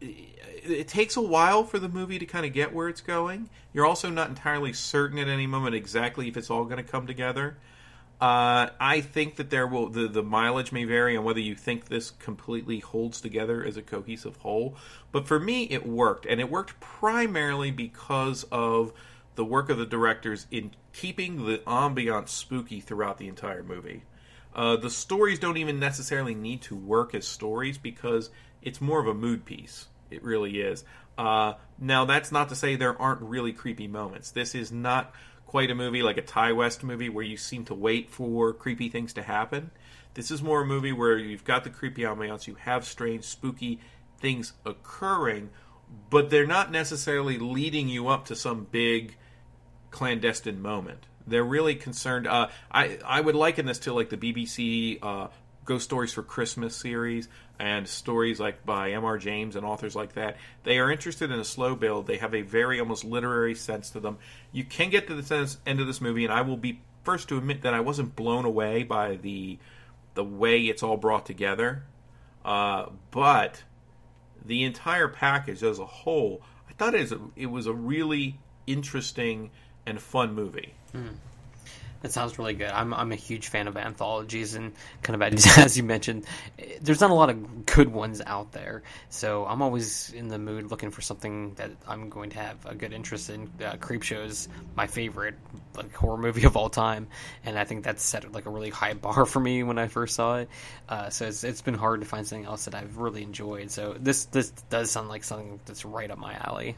it, takes a while for the movie to kind of get where it's going. You're also not entirely certain at any moment exactly if it's all going to come together. Uh, I think that there will the the mileage may vary on whether you think this completely holds together as a cohesive whole. But for me, it worked, and it worked primarily because of the work of the directors in keeping the ambiance spooky throughout the entire movie. Uh, the stories don't even necessarily need to work as stories because it's more of a mood piece. It really is. Uh, now, that's not to say there aren't really creepy moments. This is not quite a movie like a Ti West movie where you seem to wait for creepy things to happen. This is more a movie where you've got the creepy ambiance, you have strange, spooky things occurring, but they're not necessarily leading you up to some big clandestine moment. They're really concerned. Uh, I I would liken this to like the BBC uh, Ghost Stories for Christmas series and stories like by M.R. James and authors like that. They are interested in a slow build. They have a very almost literary sense to them. You can get to the sense, end of this movie, and I will be first to admit that I wasn't blown away by the the way it's all brought together. Uh, but the entire package as a whole, I thought it was a, it was a really interesting and fun movie. That sounds really good. I'm I'm a huge fan of anthologies and kind of [LAUGHS] as, you mentioned, there's not a lot of good ones out there. So I'm always in the mood looking for something that I'm going to have a good interest in. Uh, Creepshow is my favorite like horror movie of all time, and I think that set like a really high [LAUGHS] bar for me when I first saw it. Uh, so it's, it's been hard to find something else that I've really enjoyed. So this this does sound like something that's right up my alley.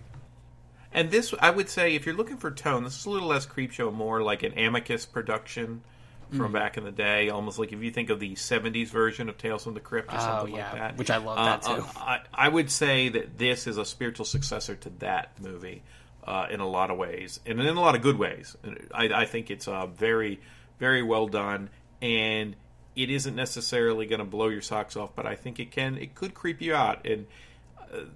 And this, I would say, if you're looking for tone, this is a little less Creepshow, more like an Amicus production, from Mm. back in the day, almost like if you think of the '70s version of Tales from the Crypt or Oh, something yeah, like that, which I love that, too. I, I would say that this is a spiritual successor to that movie uh, in a lot of ways, and in a lot of good ways. I, I think it's uh, very, very well done, and it isn't necessarily going to blow your socks off, but I think it can. It could creep you out, and uh,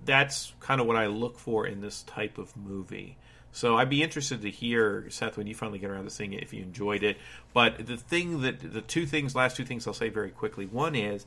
that's kind of what I look for in this type of movie. So I'd be interested to hear Seth when you finally get around to seeing it if you enjoyed it. But the thing that the two things, last two things I'll say very quickly. One is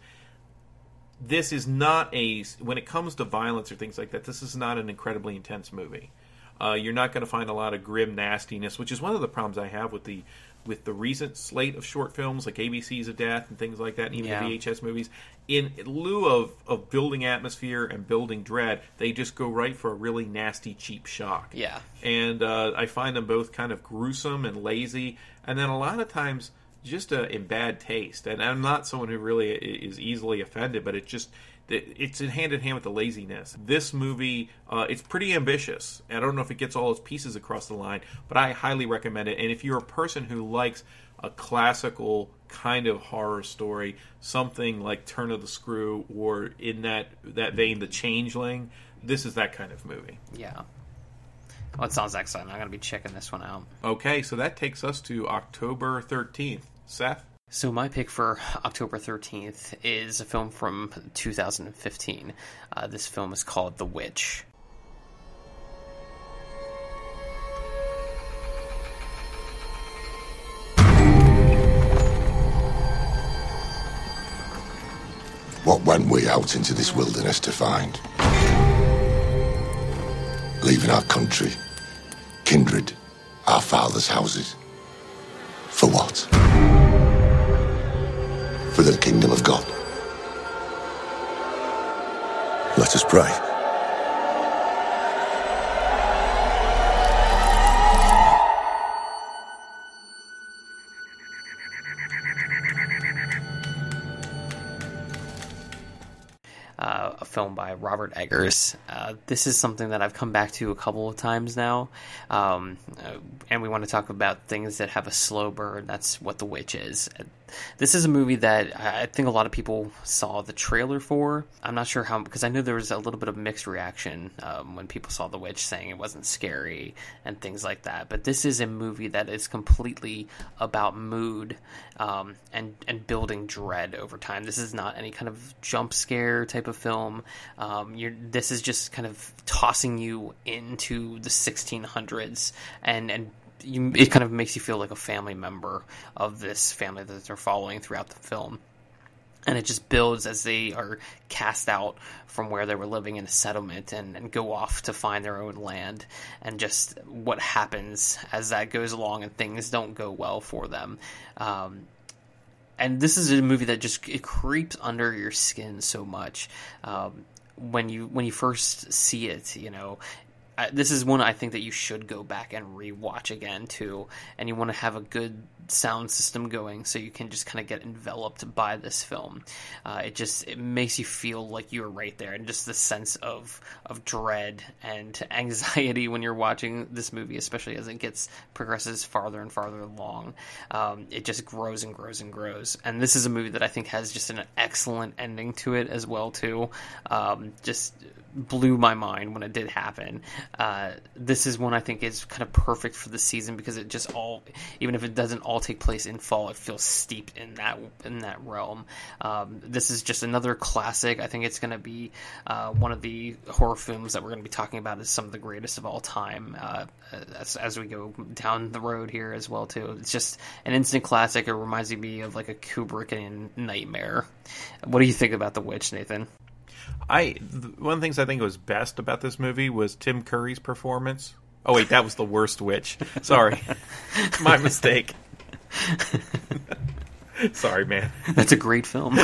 this is not a when it comes to violence or things like that. This is not an incredibly intense movie. Uh, you're not going to find a lot of grim nastiness, which is one of the problems I have with the with the recent slate of short films like ABCs of Death and things like that, and even Yeah. the VHS movies. In lieu of, of building atmosphere and building dread, they just go right for a really nasty, cheap shock. Yeah. And uh, I find them both kind of gruesome and lazy, and then a lot of times just uh, in bad taste. And I'm not someone who really is easily offended, but it just it's in hand in hand with the laziness. This movie, uh, it's pretty ambitious. I don't know if it gets all its pieces across the line, but I highly recommend it. And if you're a person who likes a classical kind of horror story, something like Turn of the Screw, or in that that vein, The Changeling, this is that kind of movie. Yeah. Well, it sounds excellent. I'm going to be checking this one out. Okay, so that takes us to October 13th. Seth? So my pick for October 13th is a film from 2015. Uh, this film is called The Witch. What went we out into this wilderness to find? Leaving our country, kindred, our fathers' houses. For what? For the kingdom of God. Let us pray. uh, a film by Robert Eggers. Uh, this is something that I've come back to a couple of times now, um, uh, and we want to talk about things that have a slow burn. That's what The Witch is. This is a movie that I think a lot of people saw the trailer for. I'm not sure how because I know there was a little bit of mixed reaction um, when people saw The Witch, saying it wasn't scary and things like that. But this is a movie that is completely about mood um, and and building dread over time. This is not any kind of jump scare type of film. Um, this is just kind of tossing you into the 1600s and and you, it kind of makes you feel like a family member of this family that they're following throughout the film. And it just builds as they are cast out from where they were living in a settlement and, and go off to find their own land, and just what happens as that goes along and things don't go well for them. Um, and this is a movie that just it creeps under your skin so much um, when you when you first see it. You know, I, this is one I think that you should go back and rewatch again too, and you want to have a good sound system going so you can just kind of get enveloped by this film. Uh, it just it makes you feel like you're right there, and just the sense of of dread and [LAUGHS] anxiety when you're watching this movie, especially as it gets progresses farther and farther along. Um, it just grows and grows and grows, and this is a movie that I think has just an excellent ending to it as well too. Um, just blew my mind when it did happen. Uh, this is one I think is kind of perfect for the season because it just all, even if it doesn't all take place in fall, it feels steeped in that in that realm. Um, this is just another classic. I think it's going to be uh, one of the horror films that we're going to be talking about as some of the greatest of all time uh, as, as we go down the road here as well too. It's just an instant classic. It reminds me of like a Kubrickian nightmare. What do you think about The Witch, Nathan? I th- one of the things I think was best about this movie was Tim Curry's performance. Oh wait, that was the worst witch. [LAUGHS] Sorry, [LAUGHS] my mistake. [LAUGHS] Sorry, man. That's a great film.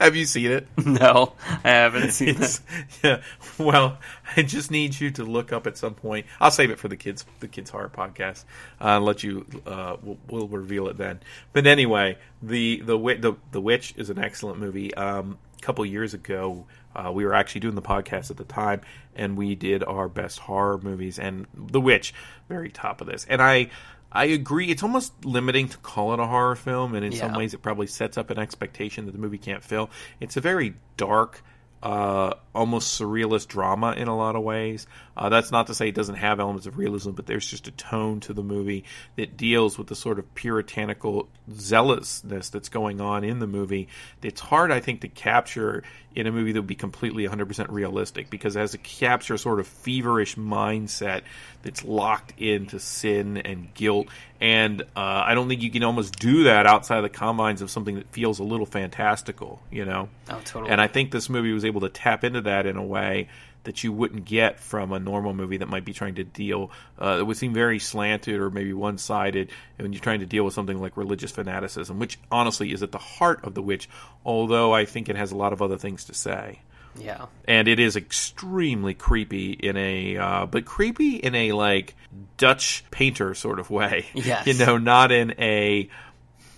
Have you seen it? No, I haven't seen It's- Yeah. Well, I just need you to look up at some point. I'll save it for the kids, the kids horror podcast. Uh, let you. Uh, we'll, we'll reveal it then. But anyway, the the the the witch is an excellent movie. Um, couple years ago, uh, we were actually doing the podcast at the time, and we did our best horror movies, and The Witch very top of this. And I I agree. It's almost limiting to call it a horror film, and in some ways, it probably sets up an expectation that the movie can't fill. It's a very dark, uh, almost surrealist drama in a lot of ways. Uh, that's not to say it doesn't have elements of realism, but there's just a tone to the movie that deals with the sort of puritanical zealousness that's going on in the movie. It's hard, I think, to capture in a movie that would be completely 100% realistic because it has to capture a sort of feverish mindset that's locked into sin and guilt. And uh, I don't think you can almost do that outside of the confines of something that feels a little fantastical, you know? Oh, totally. And I think this movie was able to tap into that in a way that you wouldn't get from a normal movie that might be trying to deal. Uh, it would seem very slanted or maybe one sided when you're trying to deal with something like religious fanaticism, which honestly is at the heart of The Witch, although I think it has a lot of other things to say. Yeah. And it is extremely creepy in a, uh, but creepy in a like Dutch painter sort of way. Yes. You know, not in a,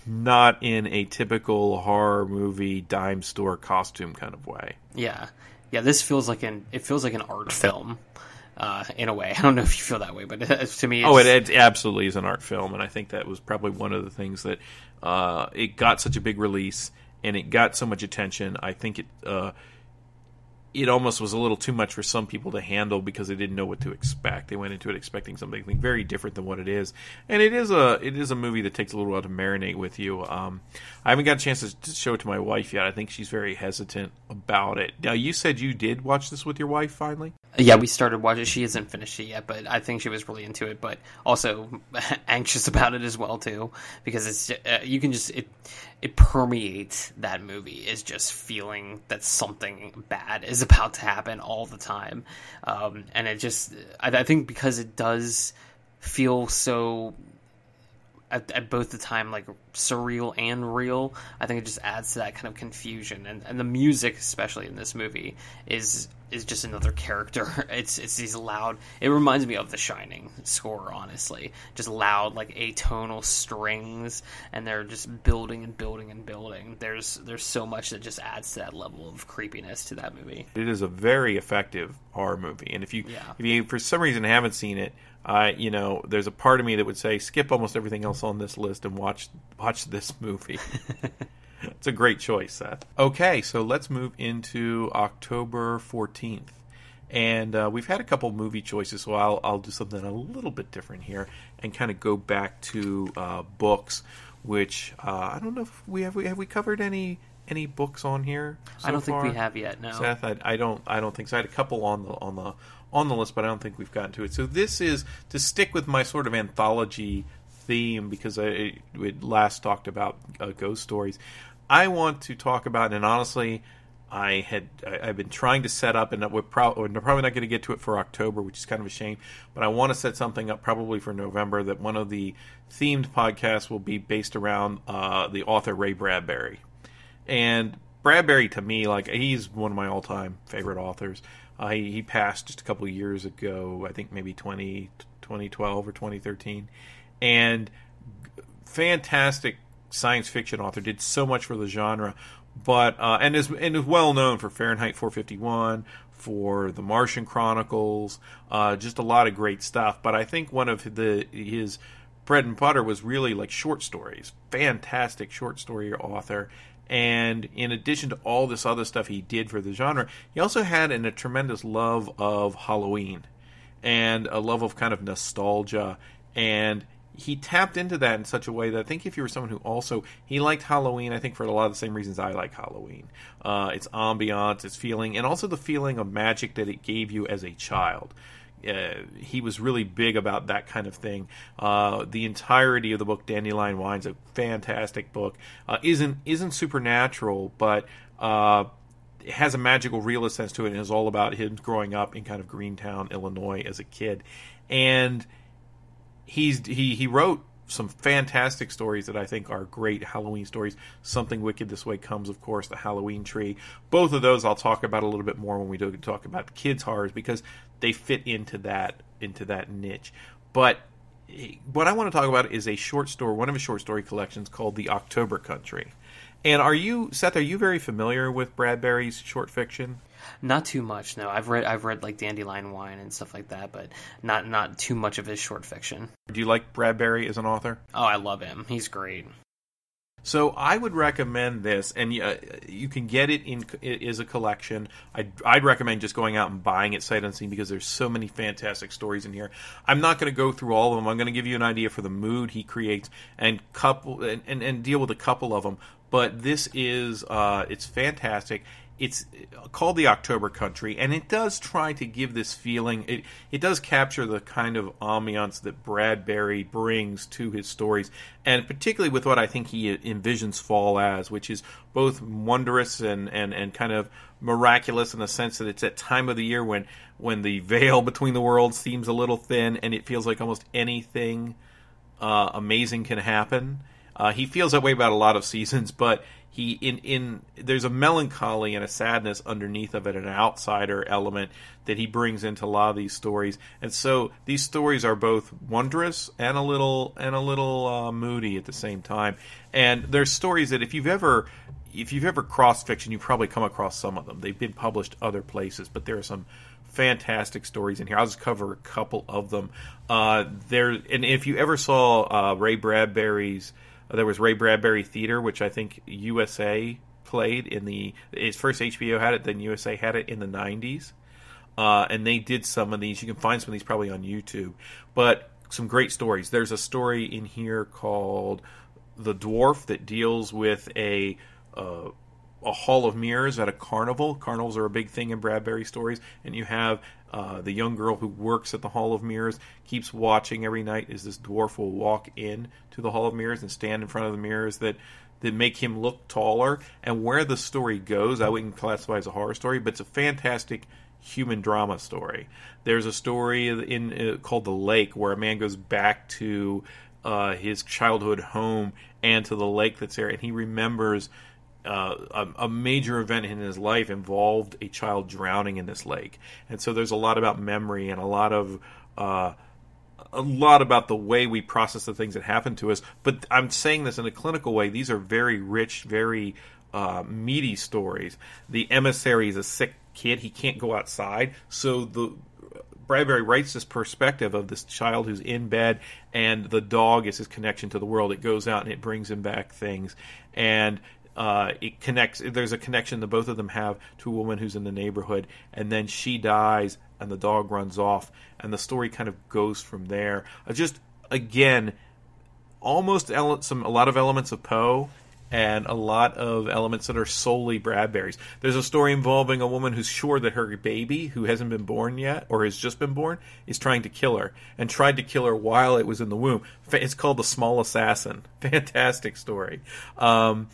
not in a typical horror movie dime store costume kind of way. Yeah, yeah. This feels like an it feels like an art film, uh, in a way. [LAUGHS] I don't know if you feel that way, but [LAUGHS] to me, it's, Oh, it, it absolutely is an art film, and I think that was probably one of the things that uh, it got such a big release and it got so much attention. I think it uh, it almost was a little too much for some people to handle because they didn't know what to expect. They went into it expecting something very different than what it is, and it is a it is a movie that takes a little while to marinate with you. Um, I haven't got a chance to, show it to my wife yet. I think she's very hesitant about it. Now, you said you did watch this with your wife finally. Yeah, we started watching. She hasn't finished it yet, but I think she was really into it. But also [LAUGHS] anxious about it as well too, because it's uh, you can just it it permeates that movie is just feeling that something bad is about to happen all the time, um, and it just I, I think because it does feel so at, at both the time like surreal and real i think it just adds to that kind of confusion. And, and the music especially in this movie is is just another character. [LAUGHS] It's it's these loud it reminds me of the shining score honestly. Just loud like atonal strings and they're just building and building and building. There's there's so much that just adds to that level of creepiness to that movie. It is a very effective horror movie, and if you Yeah. if you for some reason haven't seen it, uh, you know, there's a part of me that would say skip almost everything else on this list and watch watch this movie. [LAUGHS] it's a great choice, Seth. Okay, so let's move into October 14th. And uh, we've had a couple movie choices, so I'll, I'll do something a little bit different here and kind of go back to uh, books, which uh, I don't know if we have we have we covered any any books on here. I don't think we have yet, no. Seth, I, I don't I don't think so. I had a couple on the on the on the list, but I don't think we've gotten to it. So this is to stick with my sort of anthology theme because I we last talked about uh, ghost stories. I want to talk about, and honestly, I had I, I've been trying to set up, and we're, pro- we're probably not going to get to it for October, which is kind of a shame. But I want to set something up probably for November. That one of the themed podcasts will be based around uh, the author Ray Bradbury. And Bradbury, to me, like he's one of my all-time favorite authors. Uh, he, he passed just a couple years ago, I think maybe 20, 2012 or 2013. And fantastic science fiction author, did so much for the genre, but uh, and is and is well known for Fahrenheit 451, for the Martian Chronicles, uh, just a lot of great stuff. But I think one of the his bread and butter was really like short stories. Fantastic short story author. And in addition to all this other stuff he did for the genre, he also had an, a tremendous love of Halloween and a love of kind of nostalgia. And he tapped into that in such a way that I think if you were someone who also he liked Halloween, I think for a lot of the same reasons I like Halloween. Uh, its ambiance, its feeling, and also the feeling of magic that it gave you as a child. Uh, he was really big about that kind of thing. Uh, the entirety of the book, Dandelion Wine's a fantastic book. Uh, isn't isn't supernatural, but uh, it has a magical realist sense to it, and is all about him growing up in kind of Greentown, Illinois, as a kid. And he's he he wrote some fantastic stories that I think are great Halloween stories. Something Wicked This Way Comes, of course, the Halloween Tree. Both of those I'll talk about a little bit more when we do talk about kids horrors because they fit into that into that niche. But what I want to talk about is a short story, one of his short story collections called The October Country. And are you Seth? Are you very familiar with Bradbury's short fiction? Not too much, no. I've read I've read like Dandelion Wine and stuff like that, but not not too much of his short fiction. Do you like Bradbury as an author? Oh, I love him. He's great. So I would recommend this, and you, uh, you can get it in it is a collection. I'd, I'd recommend just going out and buying it sight unseen because there's so many fantastic stories in here. I'm not going to go through all of them. I'm going to give you an idea for the mood he creates and couple and, and, and deal with a couple of them. But this is uh, it's fantastic it's called the October Country, and it does try to give this feeling. It it does capture the kind of ambiance that Bradbury brings to his stories, and particularly with what I think he envisions fall as, which is both wondrous and and and kind of miraculous in the sense that it's that time of the year when when the veil [LAUGHS] between the worlds seems a little thin, and it feels like almost anything uh, amazing can happen. Uh, he feels that way about a lot of seasons, but he in in there's a melancholy and a sadness underneath of it, an outsider element that he brings into a lot of these stories. And so these stories are both wondrous and a little and a little uh, moody at the same time. And there's stories that if you've ever if you've ever cross fiction, you've probably come across some of them. They've been published other places, but there are some fantastic stories in here. I'll just cover a couple of them. Uh, there, and if you ever saw uh, Ray Bradbury's there was Ray Bradbury Theater, which I think USA played in the. Its first HBO had it, then USA had it in the '90s, uh, and they did some of these. You can find some of these probably on YouTube, but some great stories. There's a story in here called "The Dwarf" that deals with a. Uh, a hall of mirrors at a carnival. Carnivals are a big thing in Bradbury stories, and you have uh, the young girl who works at the Hall of Mirrors keeps watching every night as this dwarf will walk in to the Hall of Mirrors and stand in front of the mirrors that that make him look taller. And where the story goes, I wouldn't classify as a horror story, but it's a fantastic human drama story. There's a story in uh, called The Lake where a man goes back to uh, his childhood home and to the lake that's there, and he remembers uh, a, a, major event in his life involved a child drowning in this lake, and so there's a lot about memory and a lot of uh, a lot about the way we process the things that happen to us. But I'm saying this in a clinical way. These are very rich, very uh, meaty stories. The emissary is a sick kid; he can't go outside, so the Bradbury writes this perspective of this child who's in bed, and the dog is his connection to the world. It goes out and it brings him back things, and uh, it connects. There's a connection that both of them have to a woman who's in the neighborhood, and then she dies, and the dog runs off, and the story kind of goes from there. Uh, just again, almost ele- some a lot of elements of Poe, and a lot of elements that are solely Bradbury's. There's a story involving a woman who's sure that her baby, who hasn't been born yet or has just been born, is trying to kill her and tried to kill her while it was in the womb. It's called The Small Assassin. [LAUGHS] Fantastic story. Um,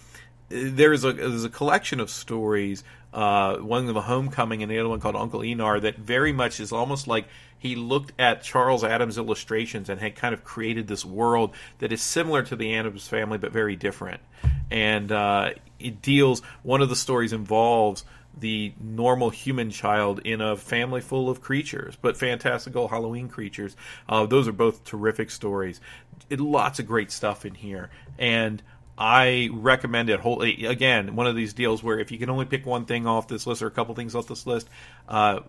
there's a there's a collection of stories. Uh, one of the Homecoming and the other one called Uncle Einar that very much is almost like he looked at Charles Addams illustrations and had kind of created this world that is similar to the Addams family but very different. And uh, it deals. One of the stories involves the normal human child in a family full of creatures, but fantastical Halloween creatures. Uh, those are both terrific stories. It, lots of great stuff in here, and I recommend it. Whole again, one of these deals where if you can only pick one thing off this list or a couple things off this list, uh,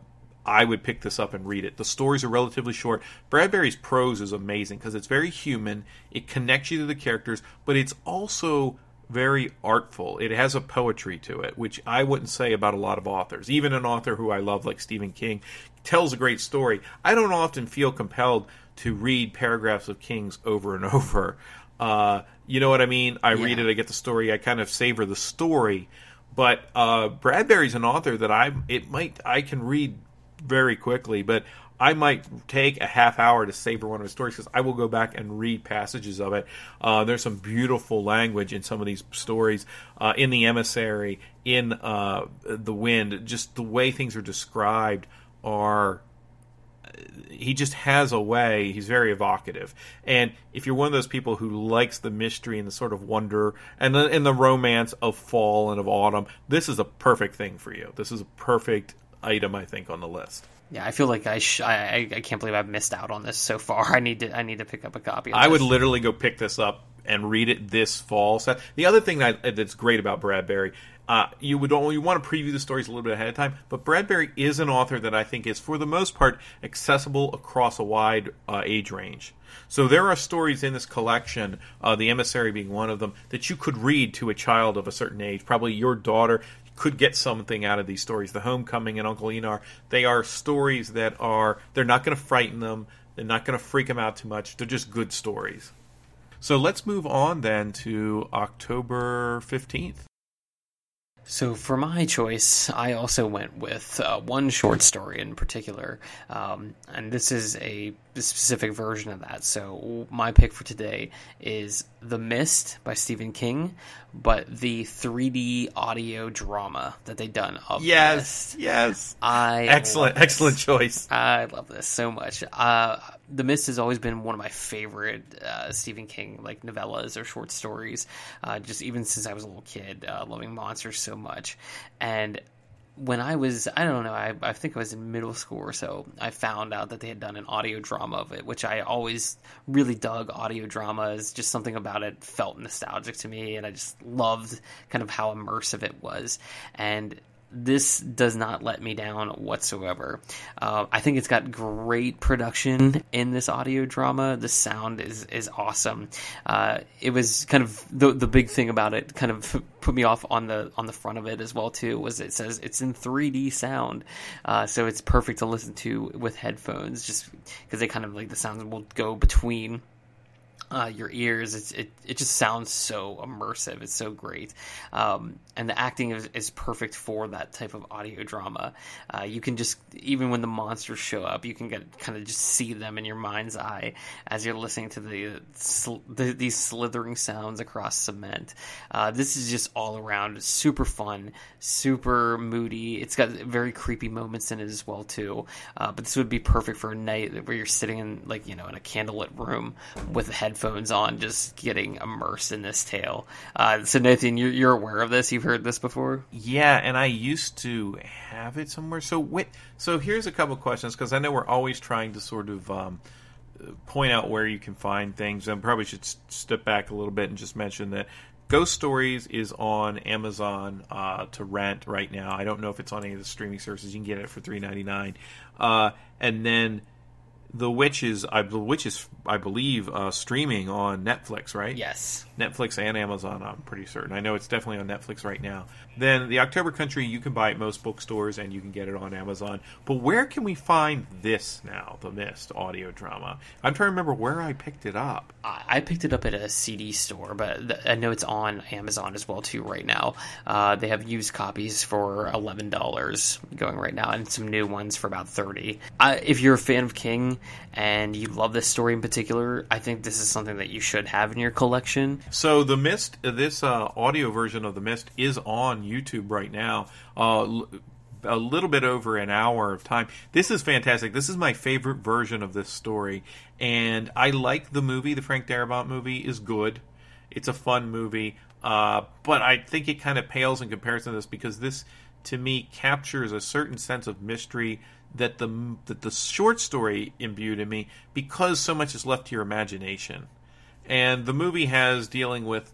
I would pick this up and read it. The stories are relatively short. Bradbury's prose is amazing because it's very human. It connects you to the characters, but it's also very artful. It has a poetry to it, which I wouldn't say about a lot of authors. Even an author who I love, like Stephen King, tells a great story. I don't often feel compelled to read paragraphs of King's over and [LAUGHS] over. Uh, you know what I mean? I yeah. read it, I get the story, I kind of savor the story. But uh, Bradbury's an author that I it might I can read very quickly, but I might take a half hour to savor one of his stories because I will go back and read passages of it. Uh, there's some beautiful language in some of these stories. Uh, in the emissary, in uh, the wind, just the way things are described are he just has a way. He's very evocative, and if you're one of those people who likes the mystery and the sort of wonder and the, and the romance of fall and of autumn, this is a perfect thing for you. This is a perfect item, I think, on the list. Yeah, I feel like I, sh- I I can't believe I've missed out on this so far. [LAUGHS] I need to I need to pick up a copy. I this. would literally go pick this up and read it this fall. So the other thing that, that's great about Bradbury. Uh, you would only want to preview the stories a little bit ahead of time, but Bradbury is an author that I think is, for the most part, accessible across a wide uh, age range. So there are stories in this collection, uh, The Emissary being one of them, that you could read to a child of a certain age. Probably your daughter could get something out of these stories. The Homecoming and Uncle Einar, they are stories that are, they're not going to frighten them, they're not going to freak them out too much, they're just good stories. So let's move on then to October 15th. So for my choice, I also went with uh, one short story in particular, um, and this is a specific version of that. So my pick for today is The Mist by Stephen King, but the 3D audio drama that they done of yes, yes, I excellent, excellent choice. I love this so much. Uh, the Mist has always been one of my favorite uh, Stephen King like novellas or short stories. Uh, just even since I was a little kid, uh, loving monsters so much, and when I was, I don't know, I, I think I was in middle school or so, I found out that they had done an audio drama of it, which I always really dug audio dramas. Just something about it felt nostalgic to me, and I just loved kind of how immersive it was. And this does not let me down whatsoever. Uh, I think it's got great production in this audio drama. The sound is is awesome. Uh, it was kind of the the big thing about it. Kind of [LAUGHS] put me off on the on the front of it as well too. Was it says it's in 3D sound, uh, so it's perfect to listen to with headphones. Just because they kind of like the sounds will go between uh, your ears. It's, it it just sounds so immersive. It's so great, um, and the acting is, is perfect for that type of audio drama. Uh, you can just even when the monsters show up, you can get kind of just see them in your mind's eye as you're listening to the, sl- the these slithering sounds across cement. Uh, this is just all around super fun, super moody. It's got very creepy moments in it as well too. Uh, but this would be perfect for a night where you're sitting in like you know in a candlelit room with headphones on, just getting immersed in this tale. Uh, so Nathan, you're, you're aware of this? You've heard this before? Yeah, and I used to have it somewhere. So wait, so here's a couple questions because I know we're always trying to sort of um, point out where you can find things. And probably should step back a little bit and just mention that Ghost Stories is on Amazon uh, to rent right now. I don't know if it's on any of the streaming services. You can get it for three ninety nine, uh, and then the Witch is, I, is, I believe, uh, streaming on Netflix, right? Yes. Netflix and Amazon, I'm pretty certain. I know it's definitely on Netflix right now. Then the October Country, you can buy at most bookstores and you can get it on Amazon. But where can we find this now, The Mist audio drama? I'm trying to remember where I picked it up. I picked it up at a CD store, but I know it's on Amazon as well too right now. Uh, they have used copies for eleven dollars going right now, and some new ones for about thirty. Uh, if you're a fan of King and you love this story in particular, I think this is something that you should have in your collection. So the Mist, this uh, audio version of the Mist is on YouTube right now. Uh, a little bit over an hour of time. This is fantastic. This is my favorite version of this story, and I like the movie. The Frank Darabont movie is good. It's a fun movie, uh, but I think it kind of pales in comparison to this because this, to me, captures a certain sense of mystery that the that the short story imbued in me because so much is left to your imagination, and the movie has dealing with.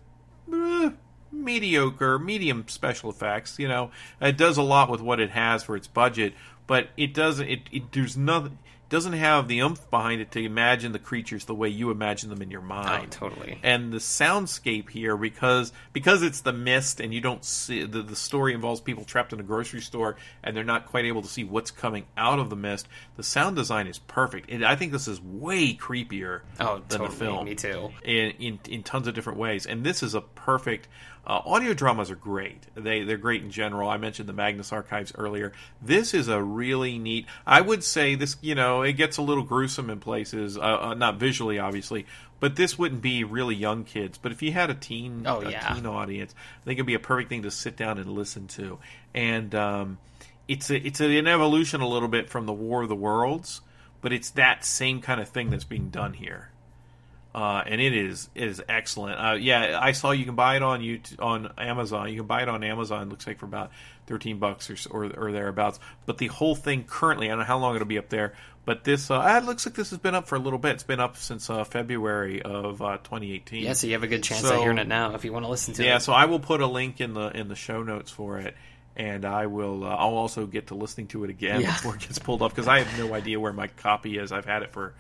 Uh, mediocre, medium special effects. You know, it does a lot with what it has for its budget, but it doesn't. It, it there's nothing. Doesn't have the oomph behind it to imagine the creatures the way you imagine them in your oh, mind. Oh, totally. And the soundscape here, because because it's the mist, and you don't see the, the story involves people trapped in a grocery store, and they're not quite able to see what's coming out of the mist. The sound design is perfect. And I think this is way creepier oh, than totally. the film. Me too. In, in in tons of different ways, and this is a perfect uh, audio dramas are great. They they're great in general. I mentioned the Magnus Archives earlier. This is a really neat. I would say this. You know, it gets a little gruesome in places. Uh, uh, not visually, obviously, but this wouldn't be really young kids. But if you had a teen, oh, a yeah. teen audience, I think it'd be a perfect thing to sit down and listen to. And um, it's a, it's an evolution a little bit from the War of the Worlds, but it's that same kind of thing that's being done here uh, and it is it is excellent. Uh, yeah, I saw you can buy it on YouTube, on Amazon. You can buy it on Amazon. It looks like for about thirteen bucks or, or or thereabouts. But the whole thing currently, I don't know how long it'll be up there, But this, uh, it looks like this has been up for a little bit. It's been up since uh, February of uh, 2018. Yeah, so you have a good chance So- at hearing it now if you want to listen to yeah, it. Yeah, so I will put a link in the in the show notes for it, and I will. Uh, I'll also get to listening to it again Yeah. before it gets pulled off because I have no idea where my copy is. I've had it for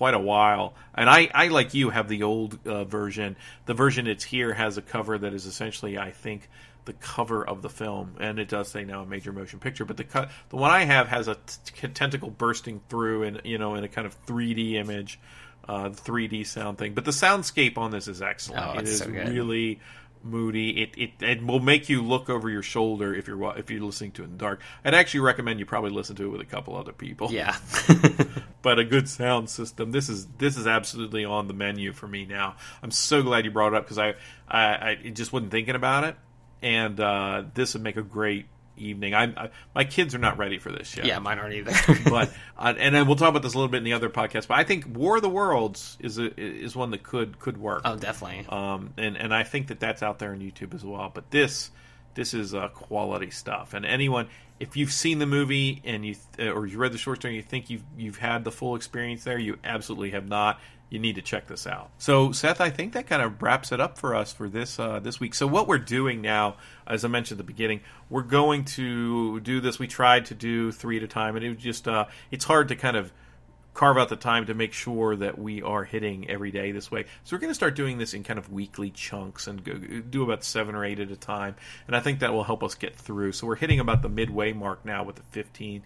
quite a while, and I, I like you have the old uh, version. The version it's here has a cover that is essentially, I think. The cover of the film, and it does say now a major motion picture. But the cut, the one I have has a t- tentacle bursting through, and you know, in a kind of 3D image, uh, 3D sound thing. But the soundscape on this is excellent. Oh, it it's so really moody. It, it it will make you look over your shoulder if you're if you're listening to it in the dark. I'd actually recommend you probably listen to it with a couple other people. Yeah. [LAUGHS] [LAUGHS] but a good sound system. This is this is absolutely on the menu for me now. I'm so glad you brought it up because I, I I just wasn't thinking about it, and uh, this would make a great evening. I, I my kids are not ready for this yet. Yeah, mine aren't either. [LAUGHS] but uh, and then we'll talk about this a little bit in the other podcast. But I think War of the Worlds is a, is one that could could work. Oh, definitely. Um, and and I think that that's out there on YouTube as well. But this this is uh, quality stuff. And anyone, if you've seen the movie and you uh, or you read the short story, and you think you've you've had the full experience there, you absolutely have not. You need to check this out. So, Seth, I think that kind of wraps it up for us for this uh, this week. So, what we're doing now, as I mentioned at the beginning, we're going to do this. We tried to do three at a time, and it was just uh, it's hard to kind of carve out the time to make sure that we are hitting every day this way. So we're going to start doing this in kind of weekly chunks and go, do about seven or eight at a time. And I think that will help us get through. So we're hitting about the midway mark now with the 15.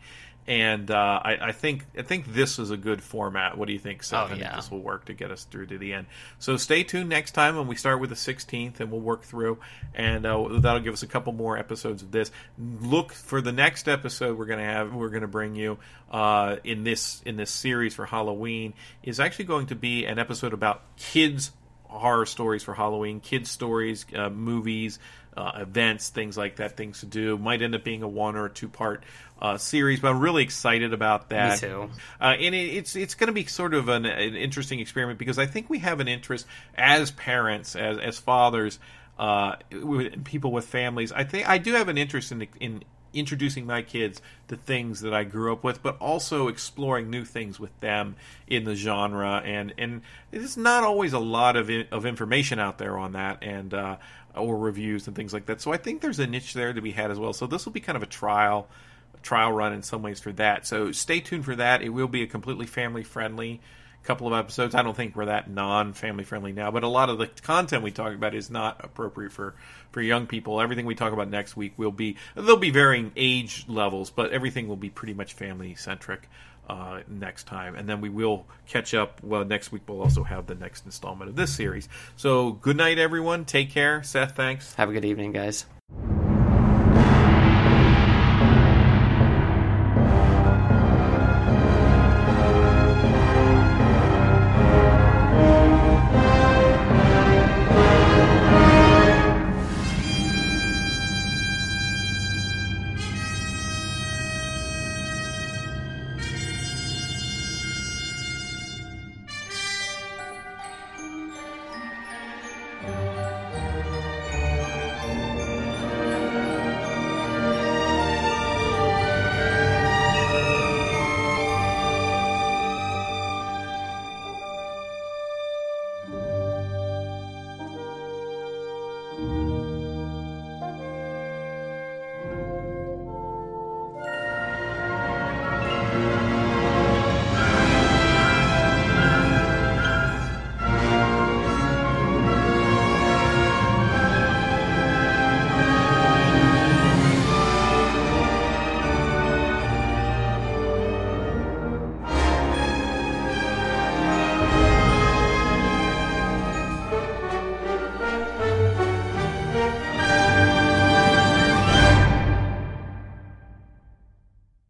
And uh, I, I think I think this is a good format. What do you think, Seth? Oh, I think yeah. this will work to get us through to the end. So stay tuned next time when we start with the 16th, and we'll work through, and uh, that'll give us a couple more episodes of this. Look for the next episode we're gonna have. We're gonna bring you uh, in this in this series for Halloween is actually going to be an episode about kids horror stories for Halloween, kids stories, uh, movies, uh, events, things like that, things to do. Might end up being a one or a two part uh, series, but I'm really excited about that. Me too. Uh, and it, it's it's going to be sort of an, an interesting experiment because I think we have an interest as parents, as as fathers, uh, with, people with families. I think I do have an interest in in introducing my kids to things that I grew up with, but also exploring new things with them in the genre. And and there's not always a lot of in, of information out there on that, and uh, or reviews and things like that. So I think there's a niche there to be had as well. So this will be kind of a trial trial run in some ways for that. So stay tuned for that. It will be a completely family friendly couple of episodes. I don't think we're that non family friendly now, but a lot of the content we talk about is not appropriate for for young people. Everything we talk about next week will be there'll be varying age levels, but everything will be pretty much family centric. Uh, next time, and then we will catch up. Well, next week we'll also have the next installment of this series. So, good night, everyone. Take care. Seth, thanks. Have a good evening, guys.